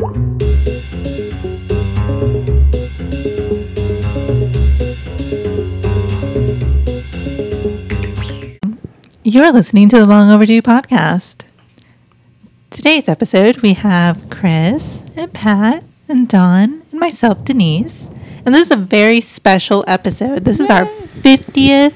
You're listening to the Long Overdue podcast. Today's episode, we have Chris and Pat and Don and myself, Denise. And this is a very special episode. This is our 50th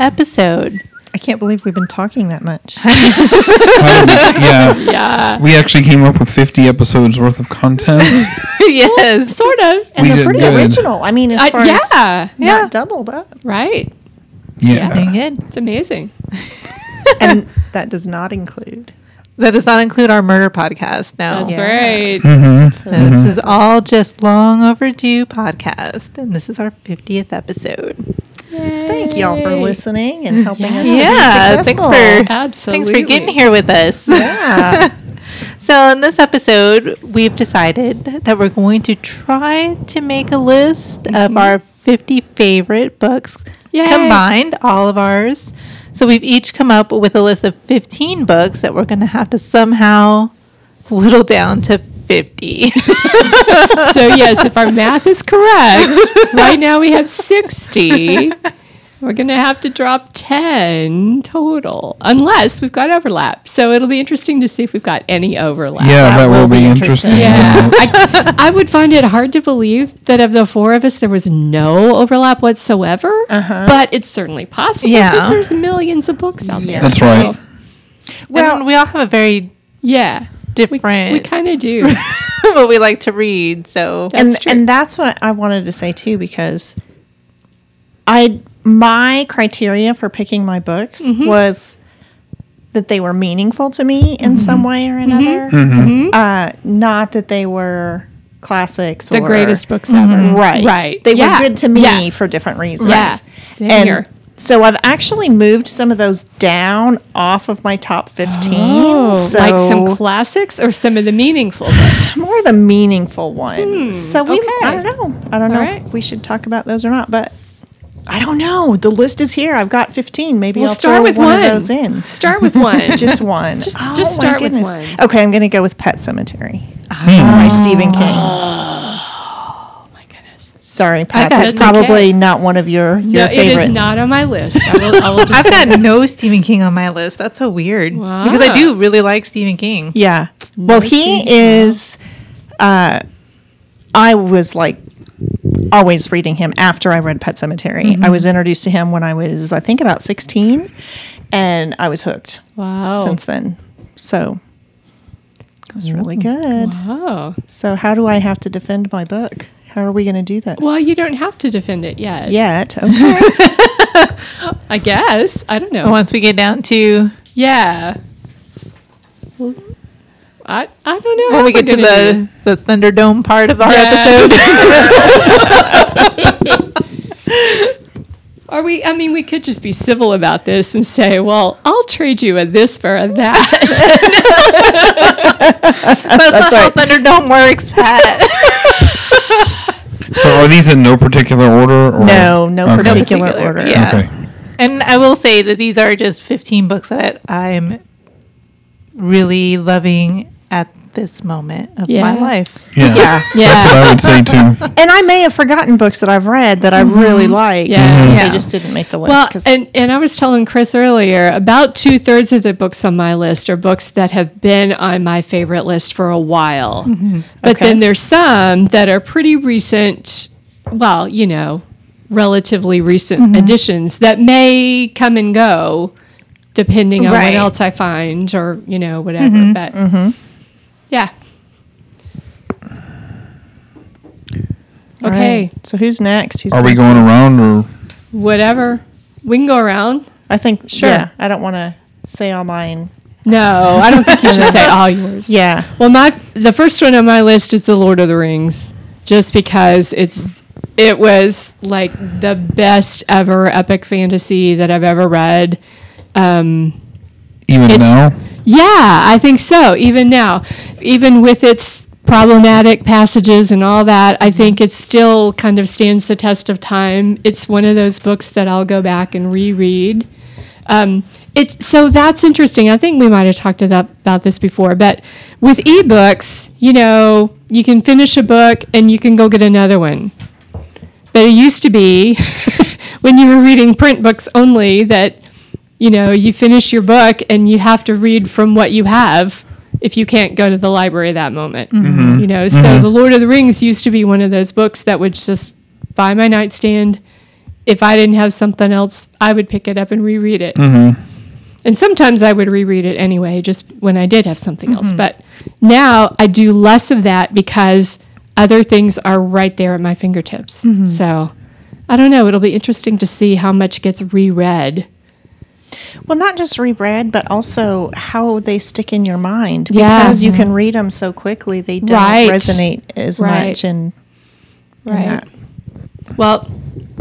episode. I can't believe we've been talking that much. yeah. Yeah. We actually came up with 50 episodes worth of content. yes. Sort of. And We they're pretty good. original. I mean, as Uh, far yeah. as Yeah. not doubled up. Right. Yeah. Doing good. It's amazing. And that does not include. That does not include our murder podcast now. That's Yeah. right. Mm-hmm. So this is all just long overdue podcast, and this is our 50th episode. Thank y'all for listening and helping us to Yeah, be thanks successful. for Absolutely. thanks for getting here with us. Yeah. So in this episode, we've decided that we're going to try to make a list of mm-hmm. our 50 favorite books Yay. combined, all of ours. So we've each come up with a list of 15 books that we're going to have to somehow whittle down to 50. So, yes, if our math is correct, right now we have 60. We're going to have to drop 10 total, unless we've got overlap. So, it'll be interesting to see if we've got any overlap. Yeah, that, will, be interesting. Yeah, I, I would find it hard to believe that of the four of us, there was no overlap whatsoever. Uh-huh. But it's certainly possible Yeah. because there's millions of books out there. That's right. well, Well- we all have a very Yeah, different we kind of do. but we like to read. So That's and true. and that's what I wanted to say too because I my criteria for picking my books Mm-hmm. was that they were meaningful to me in some way or another. Mm-hmm. Uh, not that they were classics the or greatest books ever. Right. Right. They Yeah. were good to me Yeah. for different reasons. Yeah. Same and here. So I've actually moved some of those down off of my top 15. Oh, so like some classics or some of the meaningful books. more the meaningful ones. so we, okay. I don't know. I don't know All if we should talk about those or not, but I don't know. The list is here. I've got 15. Maybe We'll I'll start throw with one, one. of those in. Start with one. Just one. Just- Oh, just start with one. Okay, I'm going to go with Pet Sematary Ah. by Stephen King. My goodness. Sorry, Pat. got That's it. probably Okay. not one of your, your No, favorites. it is not on my list. I will, I will just I've say got no Stephen King on my list. That's so weird because I do really like Stephen King. Yeah. Well, he is. Uh, I was like always reading him after I read Pet Sematary. I was introduced to him when I was, I think, about 16, and I was hooked Wow. since then. So it was really good. Oh. So, how do I have to defend my book? How are we going to do this? Well, you don't have to defend it yet. Yet. Okay. I guess. I don't know. Once we get down to Yeah. Well, I, I don't know. when we get to gonna the the Thunderdome part of our Yeah. episode. Are we? I mean, we could just be civil about this and say, "Well, I'll trade you a this for a that." That's, not how Thunderdome works, Pat. So are these in no particular order? Or? no, no Okay. particular, particular, order. yeah. Okay. and I will say that these are just 15 books that I'm really loving at this moment of Yeah. my life. Yeah. Yeah. Yeah. That's what I would say too. And I may have forgotten books that I've read that I mm-hmm. really like. Mm-hmm. Yeah. They just didn't make the list. well, 'cause- and and I was telling Chris earlier about two thirds of the books on my list are books that have been on my favorite list for a while. Mm-hmm. But Okay. then there's some that are pretty recent. Well, you know, relatively recent mm-hmm. additions that may come and go depending on Right. what else I find or you know whatever. But yeah. Okay, right. So who's next? Who's Are we gonna around or? whatever. We can go around. I think. Sure. Yeah. I don't want to say all mine. No, I don't think you should say all yours. Yeah. Well, my the first one on my list is The Lord of the Rings, just because it's it was like the best ever epic fantasy that I've ever read. Um, Even It's- now? Yeah, I think so. Even now, even with its problematic passages and all that, I think it still kind of stands the test of time. It's one of those books that I'll go back and reread. Um, so that's interesting. I think we might have talked about, about this before, but with ebooks, you know, you can finish a book and you can go get another one. But it used to be when you were reading print books only that you know, you finish your book and you have to read from what you have if you can't go to the library that moment. Mm-hmm. Mm-hmm. You know, so mm-hmm. The Lord of the Rings used to be one of those books that would just by my nightstand. If I didn't have something else, I would pick it up and reread it. And sometimes I would reread it anyway, just when I did have something else. But now I do less of that because other things are right there at my fingertips. So I don't know. It'll be interesting to see how much gets reread. Well, not just reread, but also how they stick in your mind. Yeah. Because you can read them so quickly, they don't Right. resonate as Right. much. And, and Right. that. Well,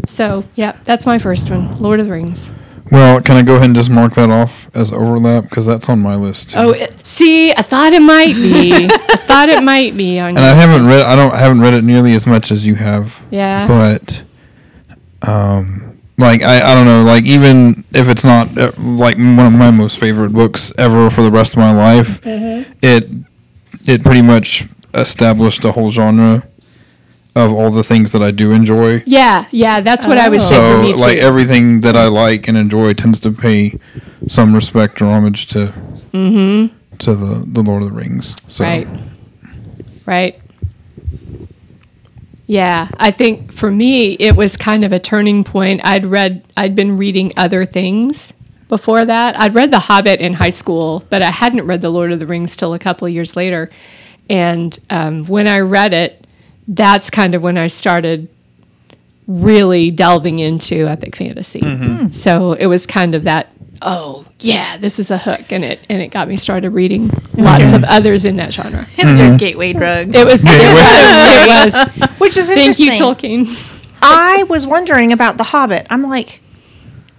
so yeah, that's my first one, Lord of the Rings. Well, can I go ahead and just mark that off as overlap because that's on my list. Too. Oh, it, see, I thought it might be. I thought it might be on. and I haven't list. read. I don't. I haven't read it nearly as much as you have. Yeah. But, um, like I, I don't know. Like even if it's not uh, like one of my most favorite books ever for the rest of my life, Mm-hmm. it it pretty much established a whole genre of all the things that I do enjoy. Yeah, yeah, that's what I would say for So like everything that I like and enjoy tends to pay some respect or homage to mm-hmm. to the the Lord of the Rings. So Right. Right. Yeah, I think for me it was kind of a turning point. I'd read I'd been reading other things before that. I'd read The Hobbit in high school, but I hadn't read The Lord of the Rings till a couple of years later. And um, when I read it, that's kind of when I started really delving into epic fantasy. So it was kind of that oh yeah, this is a hook, and it and it got me started reading lots of others in that genre. It was your gateway drug. It was. It was. It was. Which is interesting. Thank you, interesting. Tolkien. I was wondering about The Hobbit. I'm like,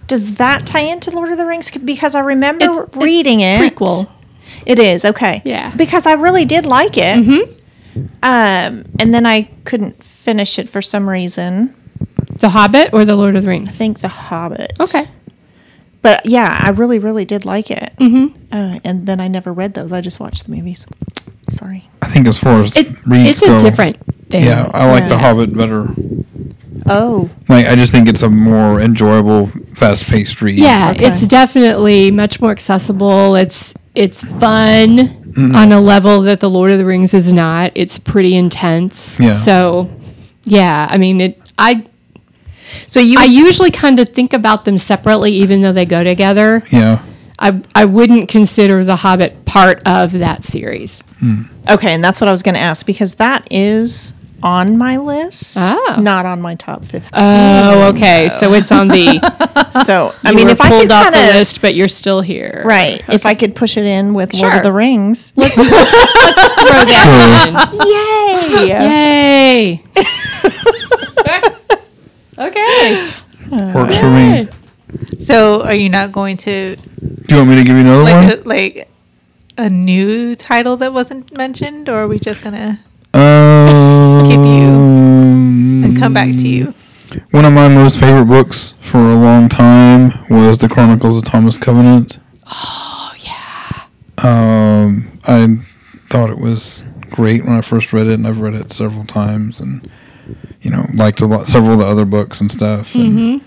does that tie into Lord of the Rings? Because I remember It's- it's reading it. Prequel. It is okay. Yeah. Mm-hmm. Because I really did like it. Hmm. Um, and then I couldn't finish it for some reason. The Hobbit or The Lord of the Rings? I think The Hobbit. Okay. But yeah, I really, really did like it. Mm-hmm. Uh, and then I never read those. I just watched the movies. Sorry. I think as far as It, reads it's go, a different thing. Yeah, I like The Hobbit better. Oh, Like I just think it's a more enjoyable, fast-paced read. Yeah, Okay. it's definitely much more accessible. It's it's fun Mm-hmm. on a level that The Lord of the Rings is not. It's pretty intense. Yeah. So, yeah, I mean, it. I so you I usually kind of think about them separately, even though they go together. Yeah. I I wouldn't consider The Hobbit part of that series. Hmm. okay? And that's what I was going to ask because that is on my list, Oh. not on my top fifteen. Oh, okay. So it's on the. so I mean, were if I pulled could off kind the list, but you're still here. right, if I could push it in with Lord of the Rings, let's Throw that yay! in. Yay. Yay. okay. Works for me. So, are you not going to Do you want me to give you another like one? a, like a new title that wasn't mentioned, or are we just gonna Um, skip you and come back to you? One of my most favorite books for a long time was The Chronicles of Thomas Covenant. Oh yeah. Um, I thought it was great when I first read it, and I've read it several times, and you know, liked a lot, several of the other books and stuff, and,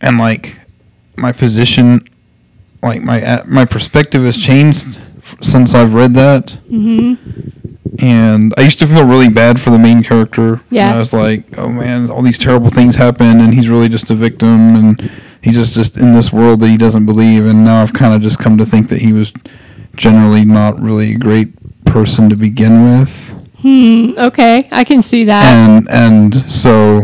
and like my position, like my uh, my perspective has changed f- since I've read that. And I used to feel really bad for the main character. Yeah. And I was like, oh man, all these terrible things happen, and he's really just a victim, and he's just, just in this world that he doesn't believe. And now I've kind of just come to think that he was generally not really a great person to begin with. Okay. I can see that. And and so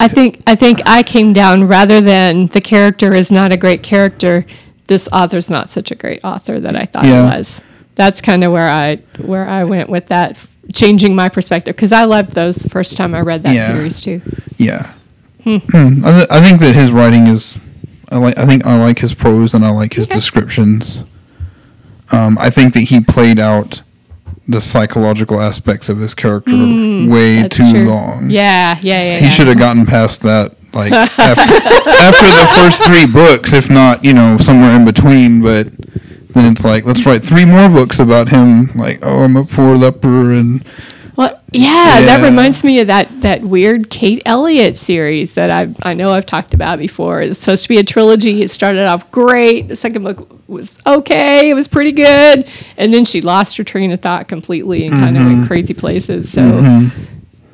I think I think I came down rather than the character is not a great character. This author's not such a great author that I thought Yeah. he was. That's kind of where I where I went with that, changing my perspective because I loved those the first time I read that Yeah. series too. yeah, Hmm. I, th- I think that his writing is, I like. I think I like his prose and I like his descriptions. Um, I think that he played out the psychological aspects of his character way Mm, That's too true. long. Yeah, yeah, yeah. he yeah. should have gotten past that like after, after the first three books, if not, you know, somewhere in between. But then it's like, let's write three more books about him. Like, oh, I'm a poor leper, and Well, yeah, that reminds me of that that weird Kate Elliott series that I I know I've talked about before. It's supposed to be a trilogy. It started off great. The second book was okay. It was pretty good, and then she lost her train of thought completely and kind of went mm-hmm. crazy places. So, mm-hmm.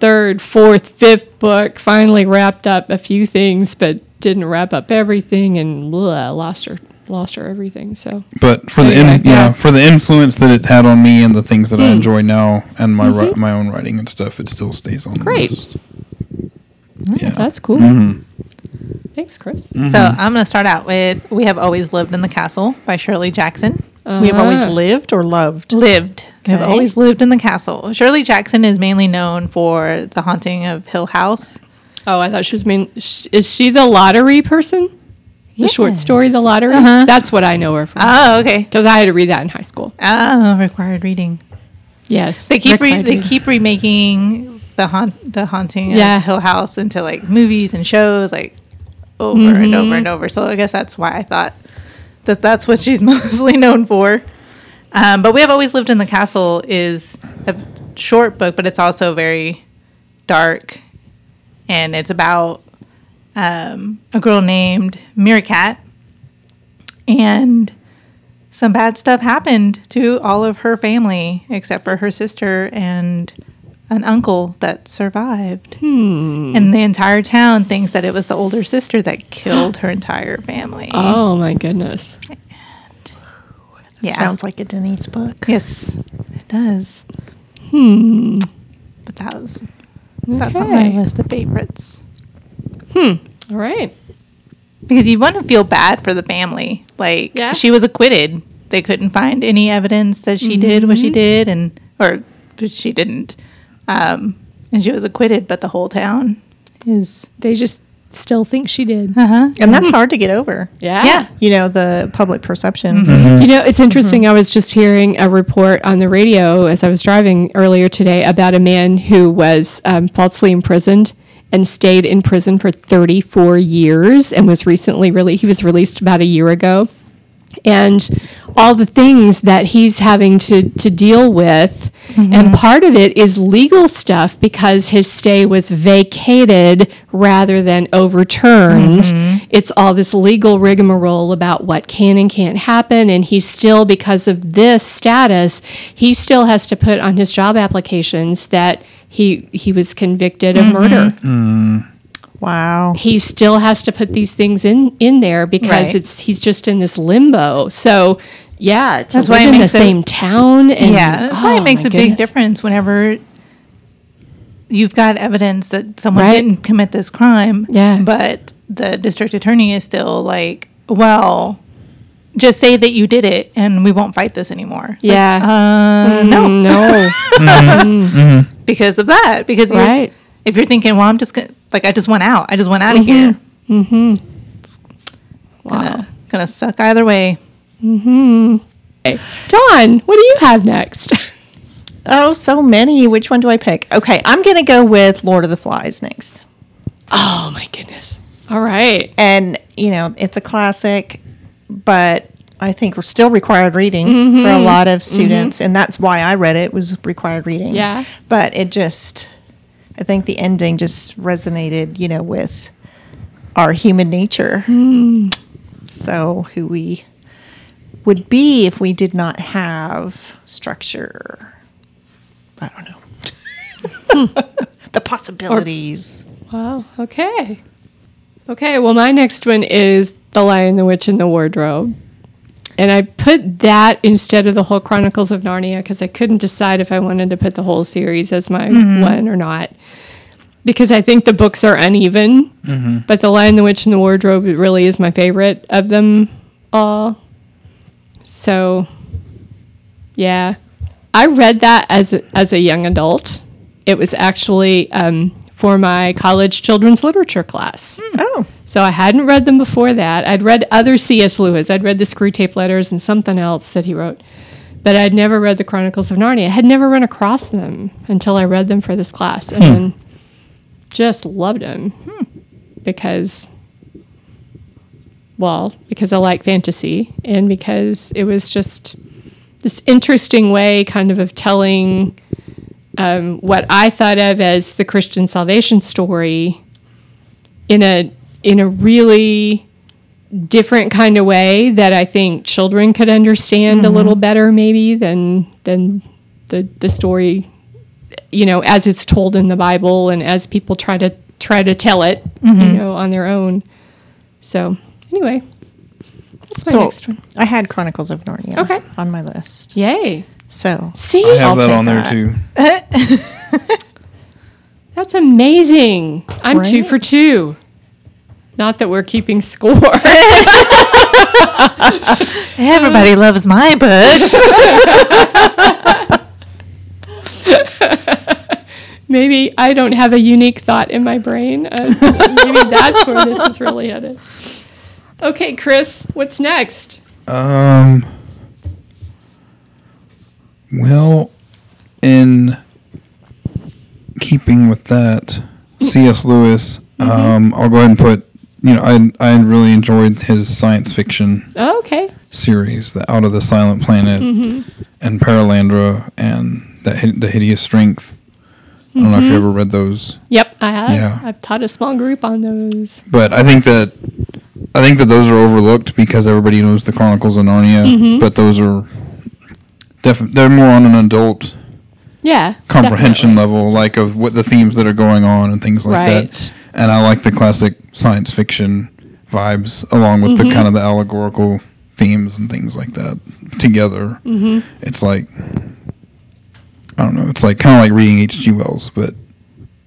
third, fourth, fifth book finally wrapped up a few things, but didn't wrap up everything, and blah, lost her lost her everything. So but for the in, yeah, yeah. for the influence that it had on me and the things that I Hmm. enjoy now and my ri- my own writing and stuff, it still stays on Great. the list. Yeah. that's cool. Mm-hmm. Thanks, Chris. So I'm going to start out with We Have Always Lived in the Castle by Shirley Jackson. We have always Ah. lived or loved. Lived. We have always lived in the castle. Shirley Jackson is mainly known for The Haunting of Hill House. Oh, I thought she was main. Is she the lottery person? The short story, The Lottery. Uh-huh. That's what I know her from. Oh, okay. Because I had to read that in high school. Oh, required reading. Yes, They keep re- they keep remaking the haunt the haunting Yeah. of Hill House into like movies and shows like over and over and over. So I guess that's why I thought that that's what she's mostly known for. Um, but we have always lived in the castle is a short book, but it's also very dark, and it's about um, a girl named Merricat, and some bad stuff happened to all of her family except for her sister and an uncle that survived. And the entire town thinks that it was the older sister that killed her entire family. Oh my goodness. yeah. Sounds like a Denise book. yes, it does. Hmm. But that was that's on my list of favorites. All right. Because you want to feel bad for the family. Like Yeah. she was acquitted. They couldn't find any evidence that she did what she Mm-hmm. did and or but she didn't. Um and she was acquitted, but the whole town is They just still think she did. uh-huh. And that's hard to get over. Yeah. Yeah. You know, the public perception. You know, it's interesting. I was just hearing a report on the radio as I was driving earlier today about a man who was um, falsely imprisoned and stayed in prison for 34 years and was recently really he was released about a year ago. And all the things that he's having to, to deal with. Mm-hmm. And part of it is legal stuff because his stay was vacated rather than overturned. Mm-hmm. It's all this legal rigmarole about what can and can't happen. And he's still, because of this status, he still has to put on his job applications that he, he was convicted of mm-hmm. murder mm. Wow. he still has to put these things in in there because Right. it's he's just in this limbo. So yeah, to That's live why it in the makes it- same town. And, yeah, that's why oh, it makes my a big difference whenever you've got evidence that someone Right. didn't commit this crime. Yeah. But the district attorney is still like, well, just say that you did it and we won't fight this anymore. It's like, Yeah. uh, no, Mm, no, because of that. Because you're- Right. if you're thinking, well, I'm just gonna, like, I just went out. I just went out of here. Mm-hmm. Mm-hmm. wow. Gonna, gonna suck either way. Mm-hmm. Okay. Dawn, what do you have next? Oh, so many. Which one do I pick? Okay, I'm going to go with Lord of the Flies next. Oh my goodness! All right. And, you know, it's a classic, but I think we're still required reading for a mm-hmm. lot of students. And that's why I read it was required reading. Yeah. But it just, I think the ending just resonated, you know, with our human nature. So who we would be if we did not have structure. I don't know. the possibilities. Wow. Okay. Okay. Well, my next one is The Lion, the Witch, and the Wardrobe. And I put that instead of the whole Chronicles of Narnia because I couldn't decide if I wanted to put the whole series as my one or not. Because I think the books are uneven. But The Lion, the Witch, and the Wardrobe really is my favorite of them all. So, yeah. I read that as a, as a young adult. It was actually um, for my college children's literature class. Hmm. Oh, So I hadn't read them before that. I'd read other C.S. Lewis. I'd read the Screwtape Letters and something else that he wrote. But I'd never read the Chronicles of Narnia. I had never run across them until I read them for this class and hmm. then just loved them. Hmm. because, well, because I like fantasy and because it was just this interesting way, kind of, of telling um, what I thought of as the Christian salvation story in a in a really different kind of way that I think children could understand a little better maybe than than the the story you know as it's told in the Bible and as people try to try to tell it you know on their own. So anyway, that's my So next one. I had Chronicles of Narnia Okay. on my list. Yay! So See, I have I'll that take on there that. too. that's amazing. I'm two for two. Not that we're keeping score. Everybody loves my books. maybe I don't have a unique thought in my brain. Uh, maybe that's where this is really headed. Okay, Chris, what's next? Um. Well, in keeping with that, C.S. Lewis. Mm-hmm. Um, I'll go ahead and put. You know, I I really enjoyed his science fiction Oh, okay. series, the Out of the Silent Planet, mm-hmm. and Perelandra, and the Hid- the Hideous Strength. I don't know if you mm-hmm. ever read those. Yep, I have. Yeah. I've taught a small group on those. but I think that I think that those are overlooked because everybody knows the Chronicles of Narnia. But those are definitely they're more on an adult Yeah. comprehension definitely. level, like of what the themes that are going on and things like Right. that. And I like the classic science fiction vibes along with the kind of the allegorical themes and things like that together. Mm-hmm. It's like I don't know. It's like kind of like reading H.G. Wells, but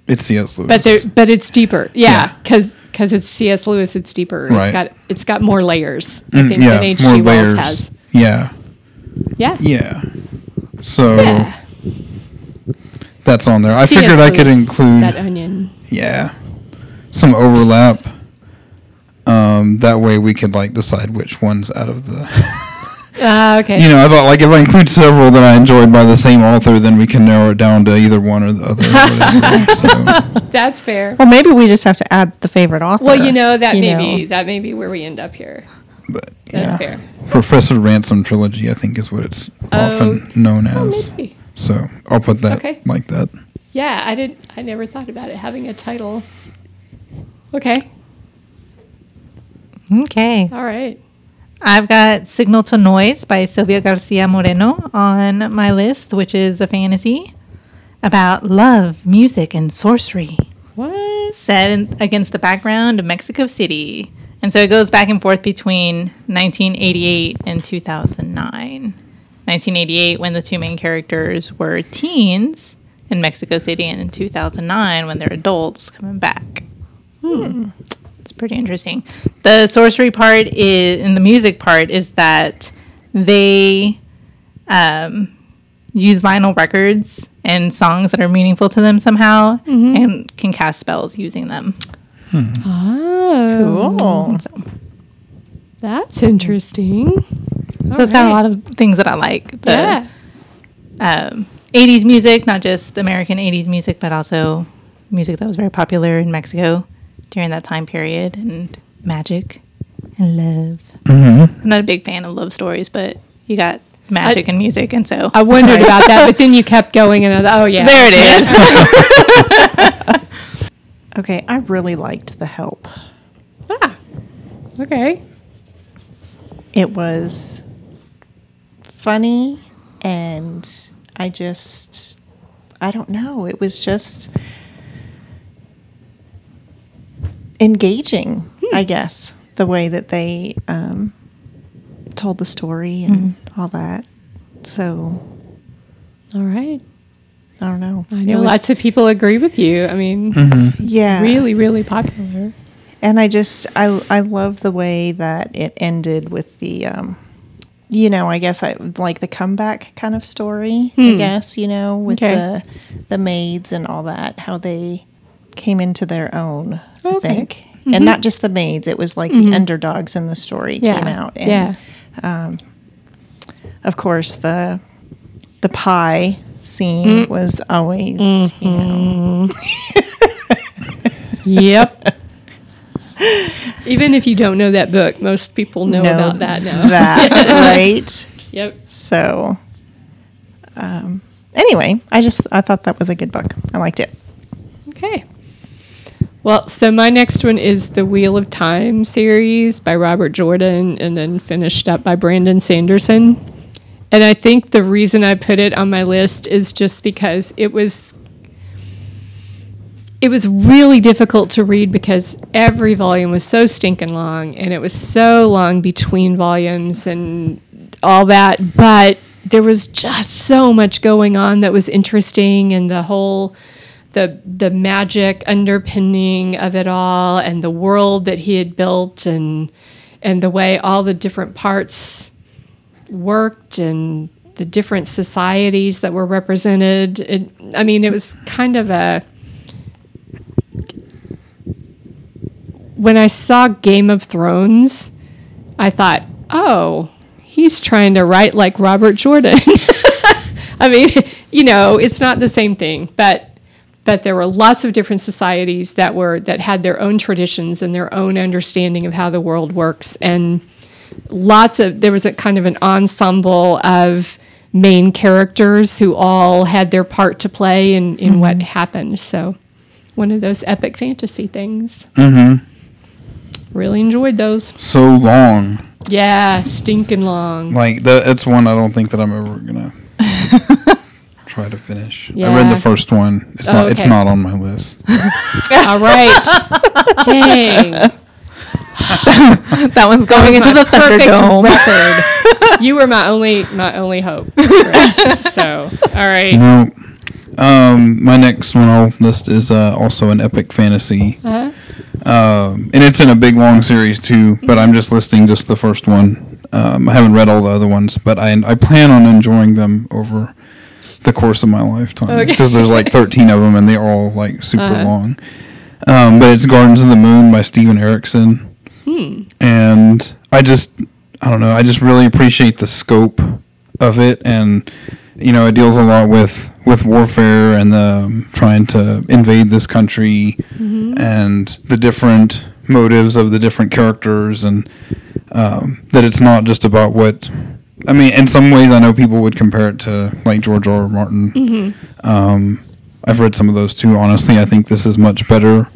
it's C.S. Lewis. But there, but it's deeper. Yeah, Yeah. because it's C.S. Lewis. It's deeper. It's Right. got it's got more layers. I Mm, yeah, than H.G. Wells layers. has. Yeah. Yeah. Yeah. So Yeah. that's on there. I C.S. figured I could include that onion. yeah some overlap. Um, that way we could like decide which ones out of the Ah, okay. you know I thought like if I include several that I enjoyed by the same author, then we can narrow it down to either one or the other. or so That's fair. well, maybe we just have to add the favorite author. Well, you know that you may know. be that may be where we end up here. but That's yeah. fair. Professor Ransom trilogy, I think, is what it's often um, known as. Maybe. So I'll put that Okay. like that. Yeah, I did. I never thought about it having a title. Okay. Okay. All right. I've got Signal to Noise by Silvia Garcia Moreno on my list, which is a fantasy about love, music, and sorcery What? set in, against the background of Mexico City. And so it goes back and forth between 1988 and 2009. 1988, when the two main characters were teens in Mexico City, and in 2009, when they're adults coming back. It's pretty interesting. The sorcery part is, and the music part is that they um, use vinyl records and songs that are meaningful to them somehow and can cast spells using them. Oh, Cool. So, that's interesting. so it's got a lot of things that I like. The Yeah. um, 80s music, not just American 80s music, but also music that was very popular in Mexico during that time period, and magic and love. Mm-hmm. I'm not a big fan of love stories, but you got magic and music, and so I wondered about that, but then you kept going, and I thought, oh yeah, there it is. Okay, I really liked The Help. Ah, okay. It was funny and I just I don't know, it was just engaging, I guess, the way that they um, told the story and all that. So All right. I don't know. I know lots of people agree with you. I mean, mm-hmm. yeah, really, really popular. and I just I I love the way that it ended with the um you know I guess I like the comeback kind of story I hmm. guess you know with Okay. the the maids and all that how they came into their own I Okay. think and mm-hmm. not just the maids it was like the mm-hmm. underdogs in the story Yeah. came out and yeah. Um, of course the the pie scene was always you know Yep. Even if you don't know that book, most people know, about that now. That, right? Yep. So, um, anyway, I just I thought that was a good book. I liked it. Okay. Well, so my next one is the Wheel of Time series by Robert Jordan and then finished up by Brandon Sanderson. And I think the reason I put it on my list is just because it was it was really difficult to read because every volume was so stinking long and it was so long between volumes and all that, but there was just so much going on that was interesting and the whole the the magic underpinning of it all and the world that he had built and and the way all the different parts worked and the different societies that were represented. It, I mean, it was kind of a. When I saw Game of Thrones, I thought, oh, he's trying to write like Robert Jordan. I mean, you know, it's not the same thing, but but there were lots of different societies that were that had their own traditions and their own understanding of how the world works and lots of there was a kind of an ensemble of main characters who all had their part to play in, in what happened so one of those epic fantasy things Mm-hmm. really enjoyed those So long. yeah stinking long Like that. That's one I don't think that I'm ever gonna try to finish. I read the first one. It's Oh, not. It's not on my list. all right dang That one's going into the Thunderdome. you were my only my only hope so all right No. Um, my next one I'll list is uh, also an epic fantasy, uh-huh. um, and it's in a big long series too. But I'm just listing just the first one. Um, I haven't read all the other ones, but I I plan on enjoying them over the course of my lifetime Okay. because there's like 13 of them and they're all like super Uh-huh. long. Um, but it's Gardens of the Moon by Steven Erikson, and I just I don't know. I just really appreciate the scope of it, and you know, it deals a lot with with warfare and the trying to invade this country, and the different motives of the different characters, and um, that it's not just about what. I mean, in some ways, I know people would compare it to like George R. R. Martin. Um, I've read some of those too. Honestly, I think this is much better.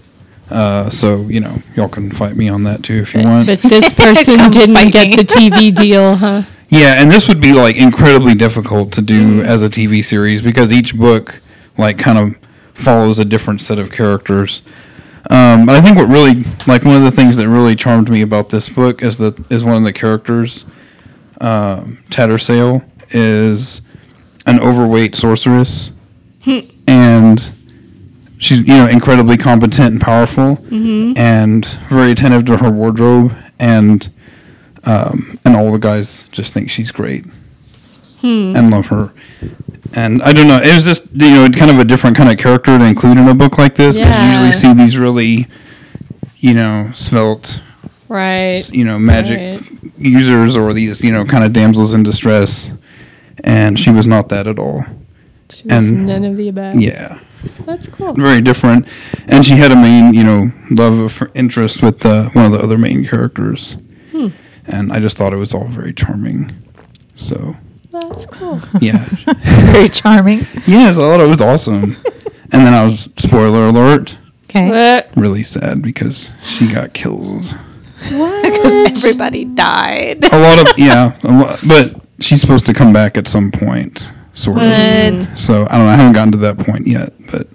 Uh, so you know, y'all can fight me on that too if you want. but this person didn't get the tv deal huh? Yeah, and this would be like incredibly difficult to do as a TV series because each book like kind of follows a different set of characters. Um, but I think what really like one of the things that really charmed me about this book is that is one of the characters, um, Tattersail, is an overweight sorceress, and she's you know incredibly competent and powerful, and very attentive to her wardrobe and um, and all the guys just think she's great and love her. And I don't know, it was just you know kind of a different kind of character to include in a book like this. 'cause Yeah. you usually see these really, you know, svelte, right you know, magic Right. users or these you know kind of damsels in distress, and she was not that at all. She was and- none of the above Yeah, that's cool very different. And she had a main you know love of interest with uh, one of the other main characters, Hmm. and I just thought it was all very charming. So that's cool yeah. Very charming. Yes, I thought it was awesome. and then I was spoiler alert, Okay. Really sad because she got killed. What? because everybody died. A lot of yeah, a lot, but she's supposed to come back at some point, sort of. So I don't know. I haven't gotten to that point yet, but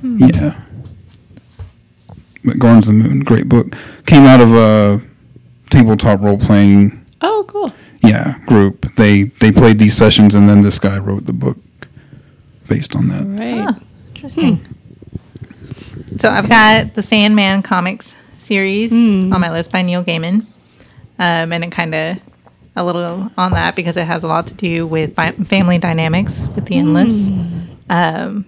hmm. yeah. But Gardens of the Moon, great book. Came out of a tabletop role playing oh cool yeah group. They they played these sessions, and then this guy wrote the book based on that. right Huh, interesting. Hmm. So I've got the Sandman comics series hmm. on my list by Neil Gaiman, um, and it kind of a little on that because it has a lot to do with fi- family dynamics with the endless. Um,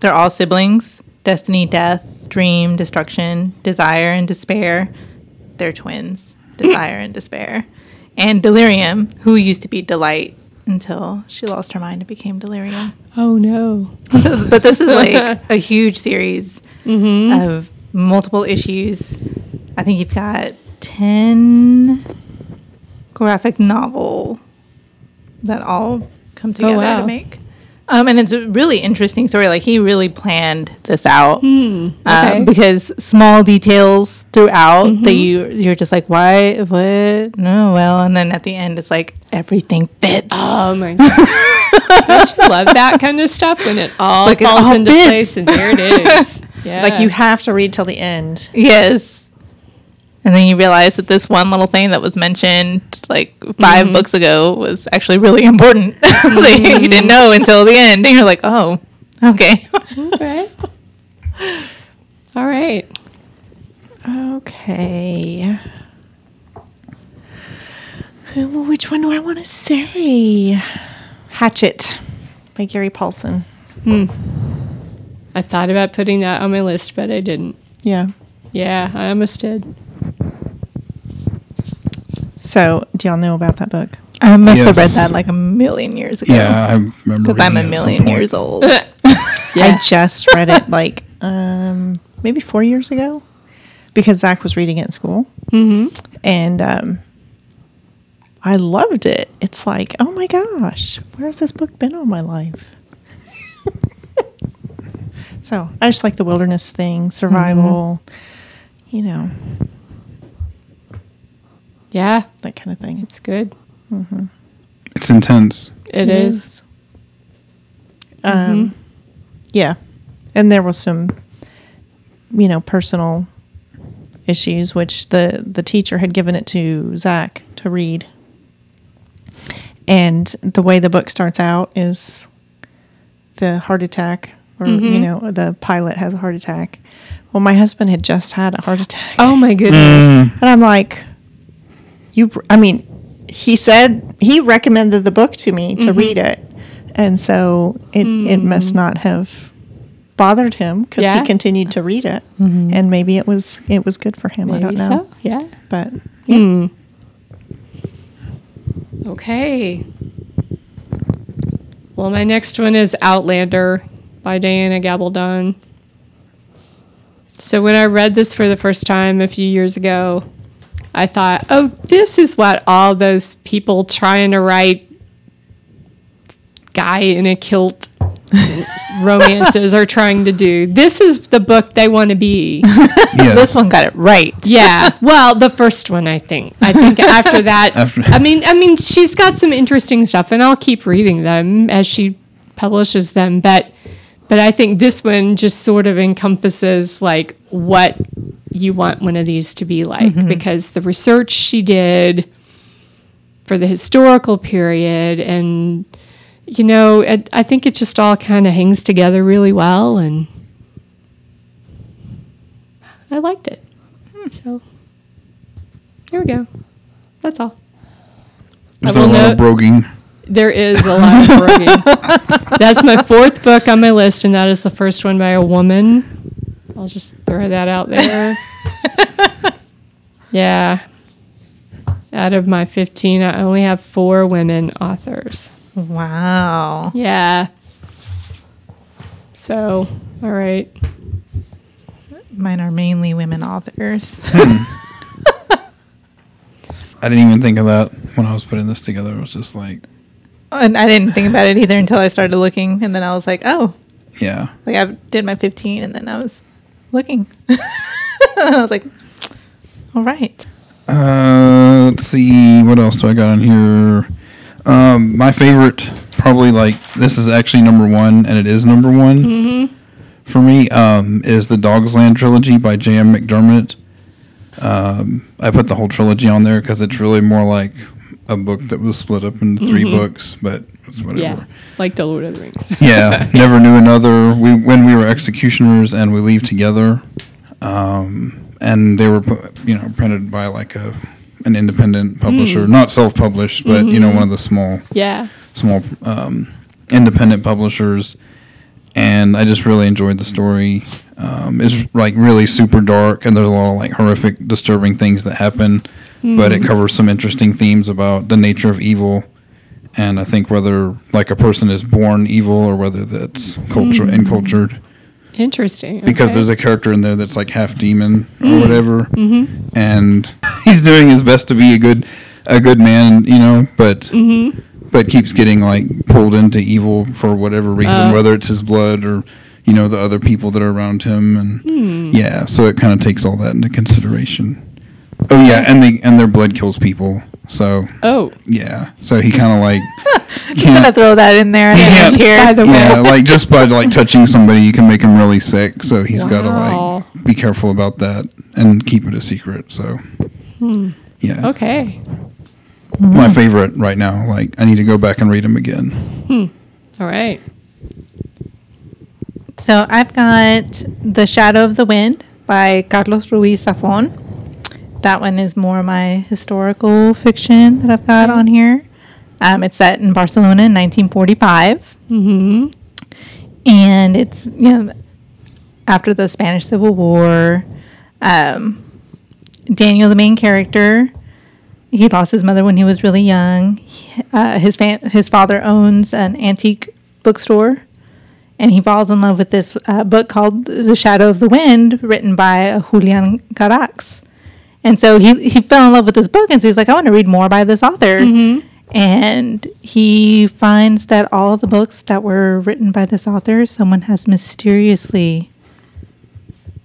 they're all siblings: destiny, death, dream, destruction, desire, and despair. They're twins: desire and despair, and delirium, who used to be delight until she lost her mind and became delirium. oh no So, but this is like a huge series of multiple issues. I think you've got 10 graphic novel that all come together wow. to make. Um, and it's a really interesting story. Like he really planned this out okay. um, because small details throughout that you you're just like why what no well and then at the end it's like everything fits. Oh my god. Don't you love that kind of stuff when it all Like it falls all into fits. place and there it is. Yeah. Like you have to read till the end. Yes. And then you realize that this one little thing that was mentioned like 5 mm-hmm. books ago was actually really important. that you mm-hmm. didn't know until the end. And you're like, oh, okay. Okay. All right. Okay. Well, which one do I want to say? Hatchet by Gary Paulsen. Hmm. I thought about putting that on my list, but I didn't. Yeah. Yeah, I almost did. So, do y'all know about that book? I must have read that like a million years ago. Yeah, I remember. Because I'm a reading it at some million years old. yeah. I just read it like um, maybe four years ago because Zach was reading it in school. Mm-hmm. And um, I loved it. It's like, oh my gosh, where's this book been all my life? so I just like the wilderness thing, survival, you know, Yeah, that kind of thing. it's good. It's intense. It is. Um, yeah, and there was some, you know, personal issues, which the the teacher had given it to Zach to read, and the way the book starts out is the heart attack, or you know, the pilot has a heart attack. Well, my husband had just had a heart attack, Oh my goodness. Mm. and I'm like, you. I mean, he said he recommended the book to me to mm-hmm. read it, and so it it mm. must not have bothered him because Yeah. he continued to read it, mm-hmm. and maybe it was it was good for him. I don't know, so. Yeah. but hmm. Okay. Well, my next one is Outlander by Diana Gabaldon. So when I read this for the first time a few years ago, I thought, "Oh, this is what all those people trying to write guy in a kilt romances are trying to do. This is the book they want to be." Yeah. This one got it right. Yeah. Well, the first one, I think. I think after that, After- I mean, I mean, she's got some interesting stuff, and I'll keep reading them as she publishes them. But, but I think this one just sort of encompasses like what you want one of these to be like, mm-hmm. because the research she did for the historical period, and you know, it, I think it just all kind of hangs together really well, and I liked it. Hmm. So here we go. That's all. Is I there a lot note- of broguing? There is a lot of broguing. That's my fourth book on my list, and that is the first one by a woman. I'll just throw that out there. yeah. Out of my 15, I only have four women authors. Wow. Yeah. So, all right. Mine are mainly women authors. Hmm. I didn't even think of that when I was putting this together. It was just like, and I didn't think about it either until I started looking. And then I was like, oh, yeah. like I did my 15 and then I was looking. I was like, all right. Uh, let's see. What else do I got on here? Um, my favorite, probably like this is actually number one, and it is number one for me. Um, is the Dogsland trilogy by J.M. McDermott. Um, I put the whole trilogy on there because it's really more like a book that was split up into 3 books, but whatever. Yeah. Like the Lord of the Rings. yeah, never knew another. We when we were executioners and we leave together, um, and they were you know printed by like a an independent publisher, not self published, but you know one of the small yeah. small um, independent publishers. And I just really enjoyed the story. Um, it's like really super dark, and there's a lot of like horrific, disturbing things that happen. But it covers some interesting themes about the nature of evil, and I think whether like a person is born evil or whether that's culture mm. encultured. Interesting. because there's a character in there that's like half demon or mm. whatever, mm-hmm. and he's doing his best to be a good a good man, you know, but mm-hmm. but keeps getting like pulled into evil for whatever reason, oh. whether it's his blood or you know the other people that are around him, and hmm. yeah, so it kind of takes all that into consideration. Oh yeah, and they and their blood kills people, so Oh, yeah, so he kind of like I'm gonna throw that in there. I Yeah, didn't just by the way. Yeah, like just by like touching somebody, you can make him really sick. So he's got to like be careful about that and keep it a secret. So hmm. yeah, okay. my hmm. favorite right now. Like I need to go back and read them again. Hmm. All right. So I've got The Shadow of the Wind by Carlos Ruiz Zafón. That one is more my historical fiction that I've got on here. Um, it's set in Barcelona in 1945. Mm-hmm. And it's, you know, after the Spanish Civil War. Um, Daniel, the main character, he lost his mother when he was really young. He- uh, his, fa- his father owns an antique bookstore and he falls in love with this uh, book called The Shadow of the Wind, written by Julian Carax. And so he, he fell in love with this book, and so he's like, I want to read more by this author. Mm-hmm. And he finds that all the books that were written by this author, someone has mysteriously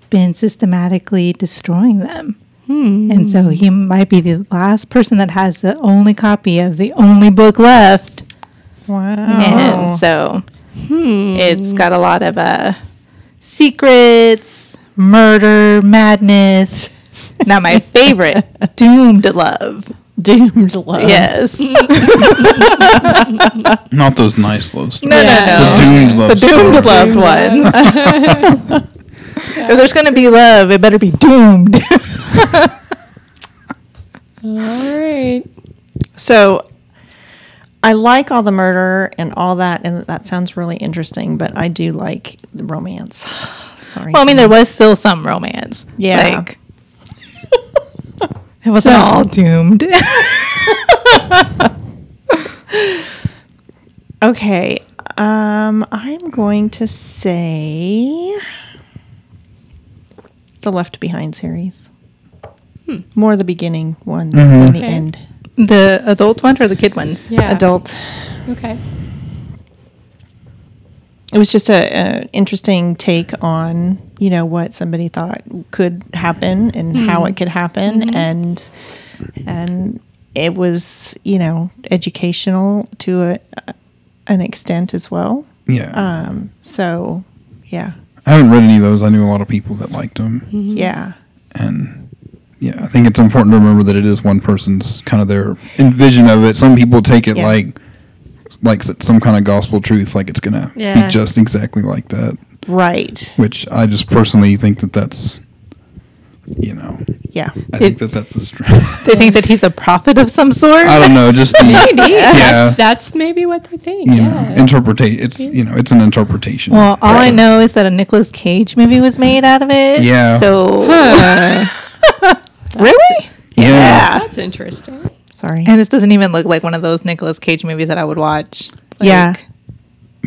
been systematically destroying them. Hmm. And so he might be the last person that has the only copy of the only book left. Wow. And so hmm. it's got a lot of uh, secrets, murder, madness. Now, my favorite, doomed love. Doomed love. Yes. Not those nice love stories. no, Yeah. The doomed love The doomed stories. loved ones. if there's going to be love, it better be doomed. All right. So I like all the murder and all that, and that sounds really interesting, but I do like the romance. Sorry. well, I mean, there was still some romance. Yeah. Like, it wasn't So- all doomed. Okay. Um, I'm going to say the Left Behind series. More the beginning ones than the Okay. end. the adult ones or the kid ones? Yeah. Adult. Okay. It was just a, a interesting take on you know what somebody thought could happen and hmm. how it could happen mm-hmm. and and it was you know educational to a, an extent as well. Yeah, Um, so yeah, I haven't read any of those. I knew a lot of people that liked them, mm-hmm. yeah. and yeah, I think it's important to remember that it is one person's kind of their vision of it. Some people take it Yeah. like like some kind of gospel truth, like it's gonna Yeah. be just exactly like that. Right. Which I just personally think that that's, you know, Yeah. I think that that's the strength. They think that he's a prophet of some sort. I don't know, just the, Maybe. Yeah. That's, that's maybe what they think. you yeah. know, interpretation. It's you know, it's an interpretation. Well, all I know is that a Nicolas Cage movie was made out of it. Yeah. So, Really? yeah. That's interesting. Sorry. and this doesn't even look like one of those Nicolas Cage movies that I would watch. Like, Yeah.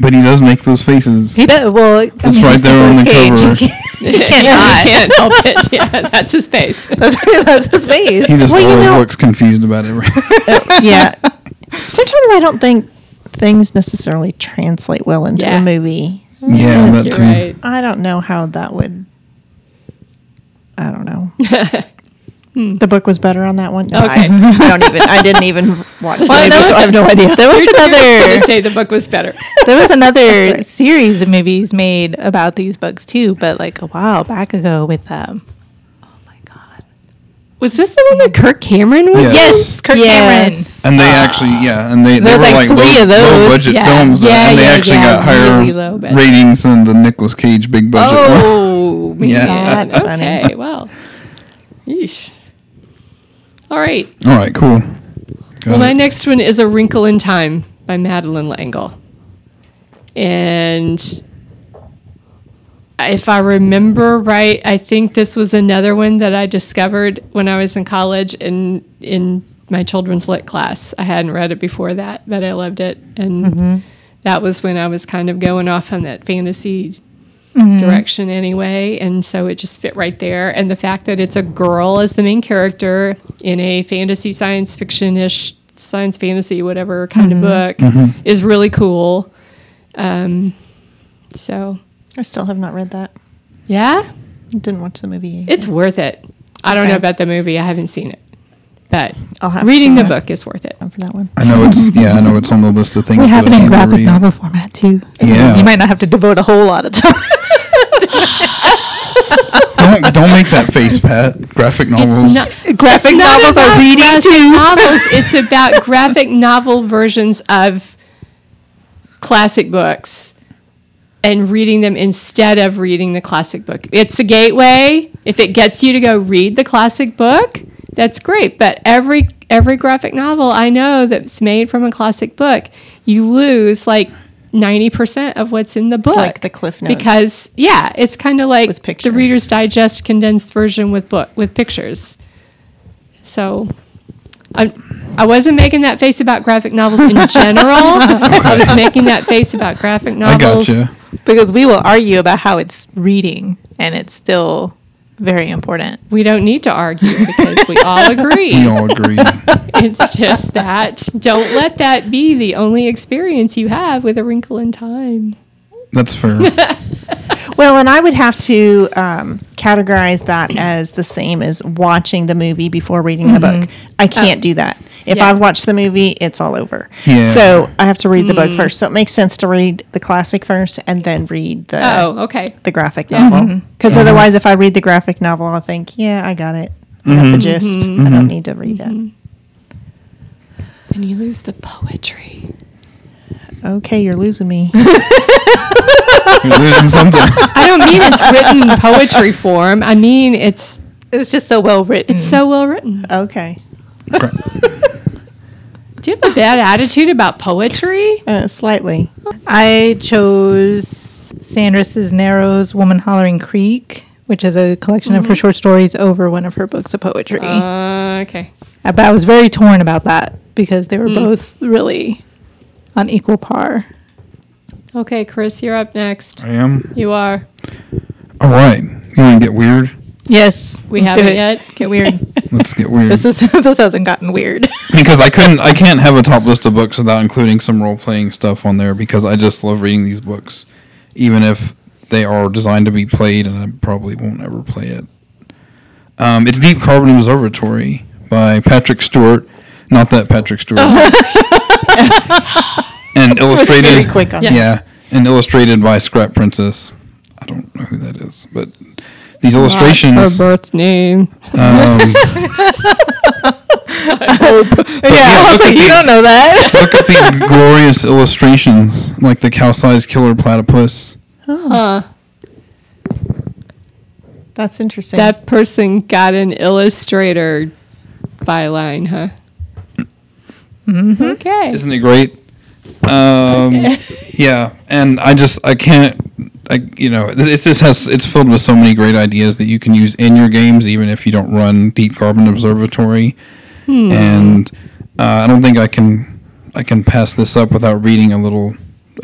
but he does make those faces. He does. Well, It's right there on the cover. He Yeah, cannot. you can't help it. Yeah, that's his face. That's, that's his face. He just Well, you always know- looks confused about it. yeah. Sometimes I don't think things necessarily translate well into Yeah. a movie. yeah, that You're too. right. I don't know how that would. I don't know. The book was better on that one. No, Okay. I, I don't even. I didn't even watch the Well, movie, there so I have no idea. There was You're another. gonna say the book was better. There was another right. series of movies made about these books too, but like a while back ago with um. Oh my god. Was this the one that Kirk Cameron was? Yes. Yes, Kirk Yes. And they actually, yeah, and they, they There's were like like, three low, of those. low budget Yeah. films, that, Yeah, and they yeah, actually yeah, got higher really low budget. ratings than the Nicolas Cage big budget one. Oh, man. Yeah. That's funny. okay, well. Yeesh. All right. All right, cool. Got Well, my next one is A Wrinkle in Time by Madeleine L'Engle. And if I remember right, I think this was another one that I discovered when I was in college in in my children's lit class. I hadn't read it before that, but I loved it. And mm-hmm. that was when I was kind of going off on that fantasy Mm-hmm. direction anyway, and so it just fit right there. And the fact that it's a girl as the main character in a fantasy science fiction ish science fantasy whatever kind of mm-hmm. book mm-hmm. is really cool. Um, so I still have not read that. yeah, Didn't watch the movie. it's worth it. I don't know about the movie; I haven't seen it, but I'll have reading to, the uh, book is worth it. for that one. I know it's yeah, I know it's on the list of things. We have it in graphic novel format too. Yeah. You might not have to devote a whole lot of time. Don't don't make that face, Pat. Graphic novels. It's not. graphic It's not novels are reading too. novels. It's about graphic novel versions of classic books and reading them instead of reading the classic book. It's a gateway. If it gets you to go read the classic book, that's great. But every every graphic novel I know that's made from a classic book, you lose like 90% of what's in the book. like the Cliff Notes. Because yeah, it's kind of like With the. Reader's Digest condensed version with book with pictures. So I, I wasn't making that face about graphic novels in general. I was making that face about graphic I novels. gotcha. because we will argue about how it's reading, and it's still very important. We don't need to argue because we all agree. We all agree. It's just that don't let that be the only experience you have with A Wrinkle in Time. That's fair. Well, and I would have to um, categorize that as the same as watching the movie before reading the book. I can't do that. If Yeah. I've watched the movie, it's all over. Yeah. So I have to read the book hmm. first. So it makes sense to read the classic first and then read the Oh, okay. the graphic novel. Mm-hmm. Because mm-hmm. otherwise, if I read the graphic novel, I'll think, yeah, I got it. I got the mm-hmm. gist. I don't need to read it. And you lose the poetry. Okay, you're losing me. You're losing something. I don't mean it's written in poetry form. I mean it's It's just so well written. it's so well written. Okay. Do you have a bad attitude about poetry? Uh, slightly. I chose Sandra Cisneros' Woman Hollering Creek, which is a collection of her short stories over one of her books of poetry. Uh, okay. Uh, but I was very torn about that because they were both really on equal par. Okay, Chris, you're up next. I am. You are. All right. You want to get weird? Yes, We let's haven't it. yet? Get weird. Let's get weird. this is this hasn't gotten weird. because I couldn't, I can't have a top list of books without including some role playing stuff on there because I just love reading these books, even if they are designed to be played, and I probably won't ever play it. Um, it's Deep Carbon Observatory by Patrick Stuart. Not that Patrick Stewart. and illustrated. very quick on yeah. that. and illustrated by Scrap Princess. I don't know who that is, but these illustrations. Her birth name. Um, yeah, I was like, you don't know that. look at these glorious illustrations, like the cow-sized killer platypus. Huh. That's interesting. That person got an illustrator byline, huh? Okay. Isn't it great? Um, yeah, and I just I can't. I, you know, it just has it's filled with so many great ideas that you can use in your games, even if you don't run Deep Carbon Observatory. And uh, I don't think I can I can pass this up without reading a little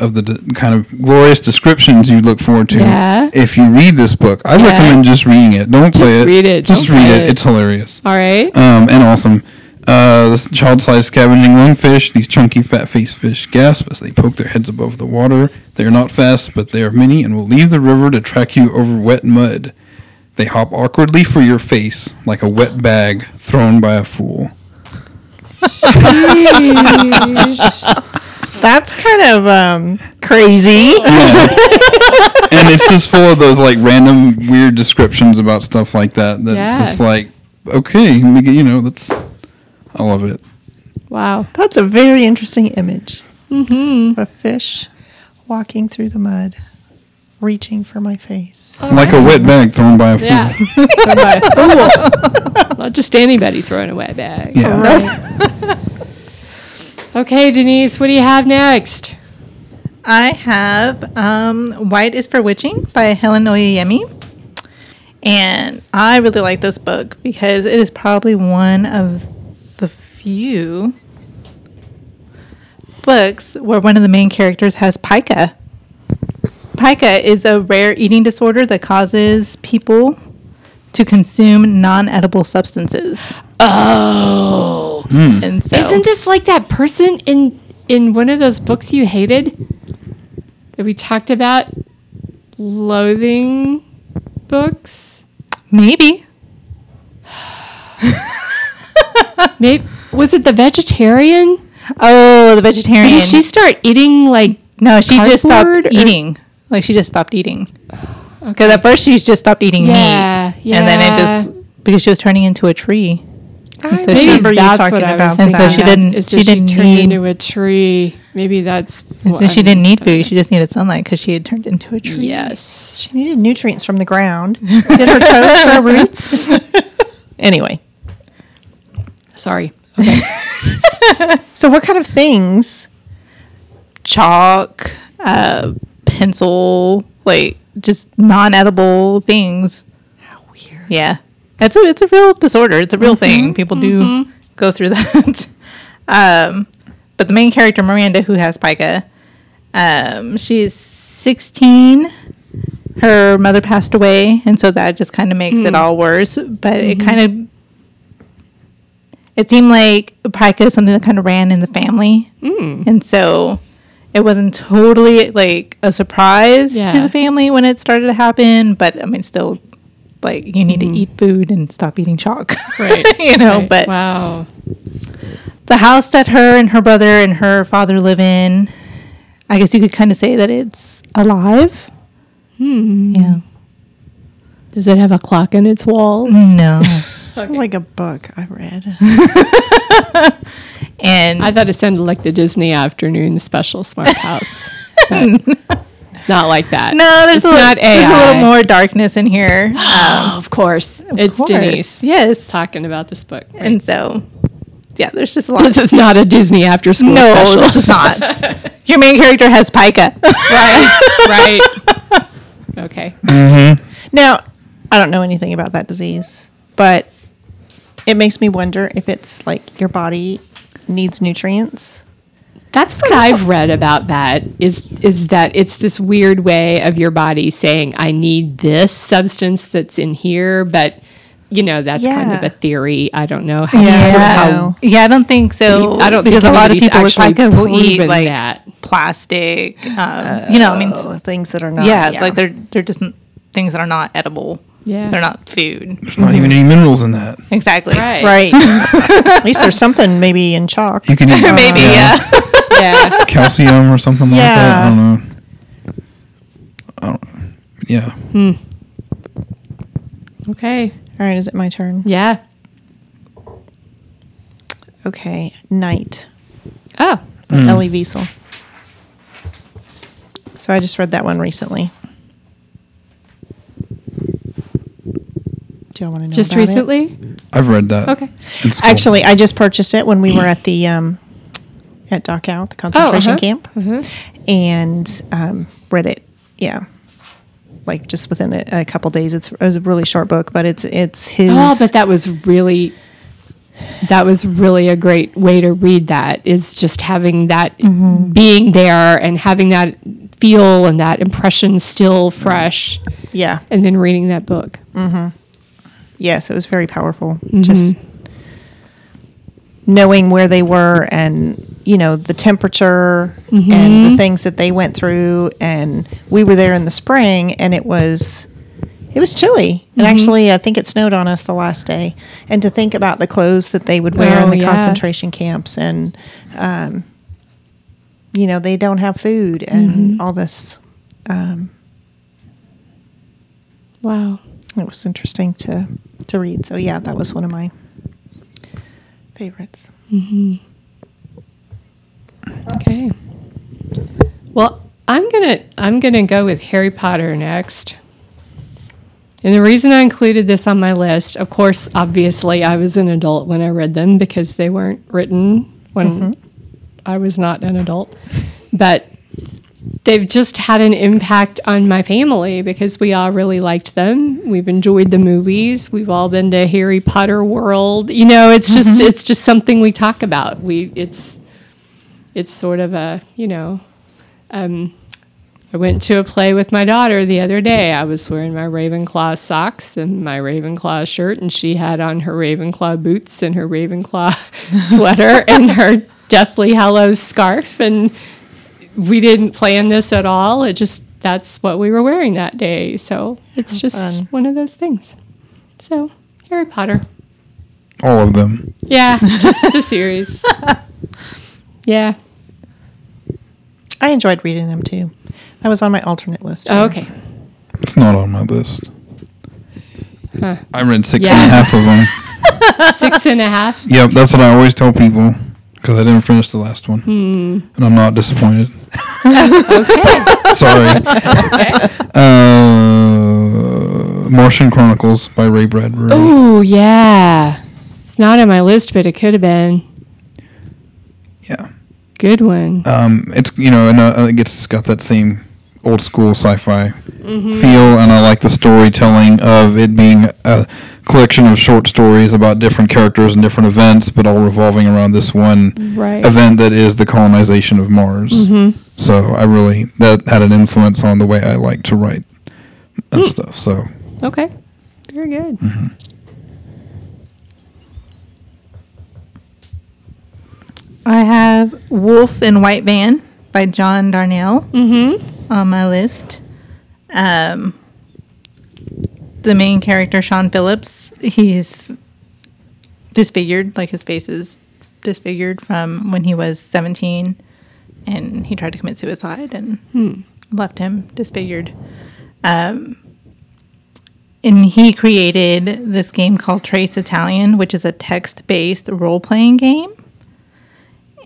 of the d- kind of glorious descriptions you look forward to Yeah. if you read this book. I Yeah. recommend just reading it. Don't play it. read it. Just read it. it. It's hilarious All right. um, and awesome. Uh, this child-sized scavenging lungfish, these chunky fat-faced fish gasp as they poke their heads above the water. They are not fast, but they are many and will leave the river to track you over wet mud. They hop awkwardly for your face like a wet bag thrown by a fool. That's kind of um, crazy. and it's just full of those like random weird descriptions about stuff like that. That's Yeah. just like, okay, let me get- you know, that's, I love it. Wow. That's a very interesting image. Mm-hmm. A fish walking through the mud, reaching for my face. Like a wet bag thrown by a fool. Yeah. Thrown by a fool. Not just anybody throwing a wet bag. Yeah. Right. Okay, Denise, what do you have next? I have um, White is for Witching by Helen Oyeyemi. And I really like this book because it is probably one of the few books where one of the main characters has pica. pica is a rare eating disorder that causes people to consume non-edible substances. Oh. Hmm. And so, Isn't this like that person in in one of those books you hated that we talked about? Loathing books? maybe Maybe was it the vegetarian? oh the vegetarian? Did she start eating like no, she just stopped or- eating. Like she just stopped eating. Because at first she just stopped eating Yeah, meat, and then it just because she was turning into a tree. I so she- remember you talking what I was about And so she didn't- Is she didn't she turned need- into a tree? Maybe that's. And what so she didn't need food; she just needed sunlight because she had turned into a tree. Yes. She needed nutrients from the ground. Did her toes grow roots? anyway, Sorry. Okay. so what kind of things? chalk, uh, pencil, like just non-edible things. How weird. Yeah, it's a it's a real disorder. It's a real thing. People do go through that. um, but the main character Miranda, who has pica, um, she's sixteen. Her mother passed away, and so that just kind of makes it all worse. But it kind of it seemed like pica is something that kind of ran in the family, and so it wasn't totally like a surprise to the family when it started to happen. But I mean, still, like you need to eat food and stop eating chalk, Right. you know. Right. But wow. the house that her and her brother and her father live in, I guess you could kind of say that it's alive. Hmm. Yeah. Does it have a clock in its walls? No. Sounds like a book I read. and I thought it sounded like the Disney Afternoon Special Smart House. Not like that. no, there's it's a, little, not AI. there's a little more darkness in here. Um, Oh, of course, it's course. Denise Yes. talking about this book. Right. And so, yeah, there's just a lot. this is not a Disney after school no, special. this is not. Your main character has pica. right, right. Okay. Now, I don't know anything about that disease, but it makes me wonder if it's like your body needs nutrients. That's what I've read about that is is that it's this weird way of your body saying I need this substance that's in here, but you know that's kind of a theory. I don't know how. Yeah. how yeah, I don't think so. I don't because think a lot of people with actually pica will eat like that. plastic. Um, you know, I mean, Oh, things that are not. yeah, like they're they're just things that are not edible. Yeah. they're not food. There's not even any minerals in that. Exactly. Right. right. At least there's something maybe in chalk. You can eat Maybe. Yeah. Yeah. calcium or something like that. I Yeah. don't know. I don't know. Yeah. Hmm. Okay. All right, is it my turn? Yeah. Okay, Night. Oh. Hmm. Elie Wiesel. So I just read that one recently. Do you want to know? Just about it? recently? I've read that. Okay. Cool. Actually, I just purchased it when we were at the um, at Dachau, the concentration uh-huh. camp, and um, read it. Yeah, like just within a, a couple days. It's it was a really short book, but it's it's his. Oh, but that was really that was really a great way to read that is just having that being there and having that feel and that impression still fresh yeah, and then reading that book. Yes, it was very powerful. Mm-hmm. Just knowing where they were and you know the temperature mm-hmm. and the things that they went through. And we were there in the spring and it was it was chilly. And mm-hmm. actually i think it snowed on us the last day. And to think about the clothes that they would wear Oh, in the oh, yeah. concentration camps and um, you know they don't have food and all this um, Wow. It was interesting to to read so yeah that was one of my favorites mm-hmm. Okay. Well, I'm gonna I'm gonna go with Harry Potter next. And the reason I included this on my list, of course, obviously, I was an adult when I read them because they weren't written when mm-hmm. I was not an adult. But they've just had an impact on my family because we all really liked them. We've enjoyed the movies. We've all been to Harry Potter World. You know, it's just it's just something we talk about. We it's it's sort of a you know um, I went to a play with my daughter the other day. I was wearing my Ravenclaw socks and my Ravenclaw shirt, and she had on her Ravenclaw boots and her Ravenclaw sweater and her Deathly Hallows scarf. And we didn't plan this at all. It just, that's what we were wearing that day. So it's just fun. one of those things. So, Harry Potter. All of them. Yeah, just the series. Yeah. I enjoyed reading them too. That was on my alternate list. Oh, okay. It's not on my list. Huh. I read six Yeah. and a half of them. Six and a half. Yep, that's what I always tell people because I didn't finish the last one, Hmm. and I'm not disappointed. Okay. Sorry. okay. uh, Martian Chronicles by Ray Bradbury. Oh, yeah. It's not on my list, but it could have been. Yeah. Good one. Um, it's you know, and uh, it gets it's got that same old school sci-fi Mm-hmm. feel, and I like the storytelling of it being a collection of short stories about different characters and different events, but all revolving around this one Right. event that is the colonization of Mars. So I really that had an influence on the way I like to write and stuff. So Okay. Very good. I have Wolf in White Van by John Darnielle Mm-hmm. on my list. Um, the main character, Sean Phillips, he's disfigured, like his face is disfigured from when he was 17 and he tried to commit suicide and left him disfigured. Um, and he created this game called Trace Italian, which is a text based role playing game.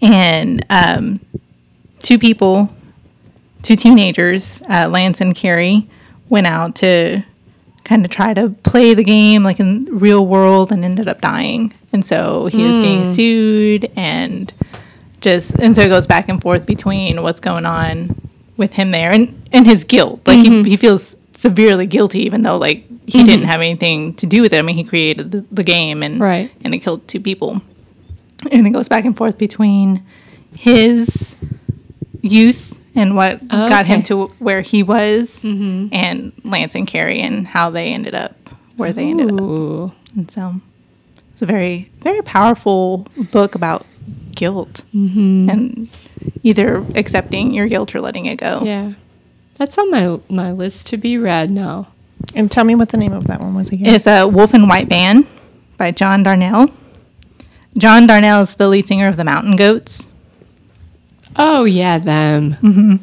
And um, two people, two teenagers, uh, Lance and Carrie, went out to kind of try to play the game like in real world and ended up dying. And so he was being sued and just and so it goes back and forth between what's going on with him there and and his guilt. Like he, mm-hmm. he feels severely guilty even though like he mm-hmm. didn't have anything to do with it. I mean he created the, the game and Right. and it killed two people. And it goes back and forth between his youth and what Oh, got him to where he was mm-hmm. and Lance and Carrie and how they ended up where they ended up. And so it's a very, very powerful book about guilt and either accepting your guilt or letting it go. Yeah. That's on my my list to be read now. And tell me what the name of that one was again. It's a Wolf in White Van by John Darnielle. John Darnielle is the lead singer of the Mountain Goats. Oh yeah, them. Mm-hmm.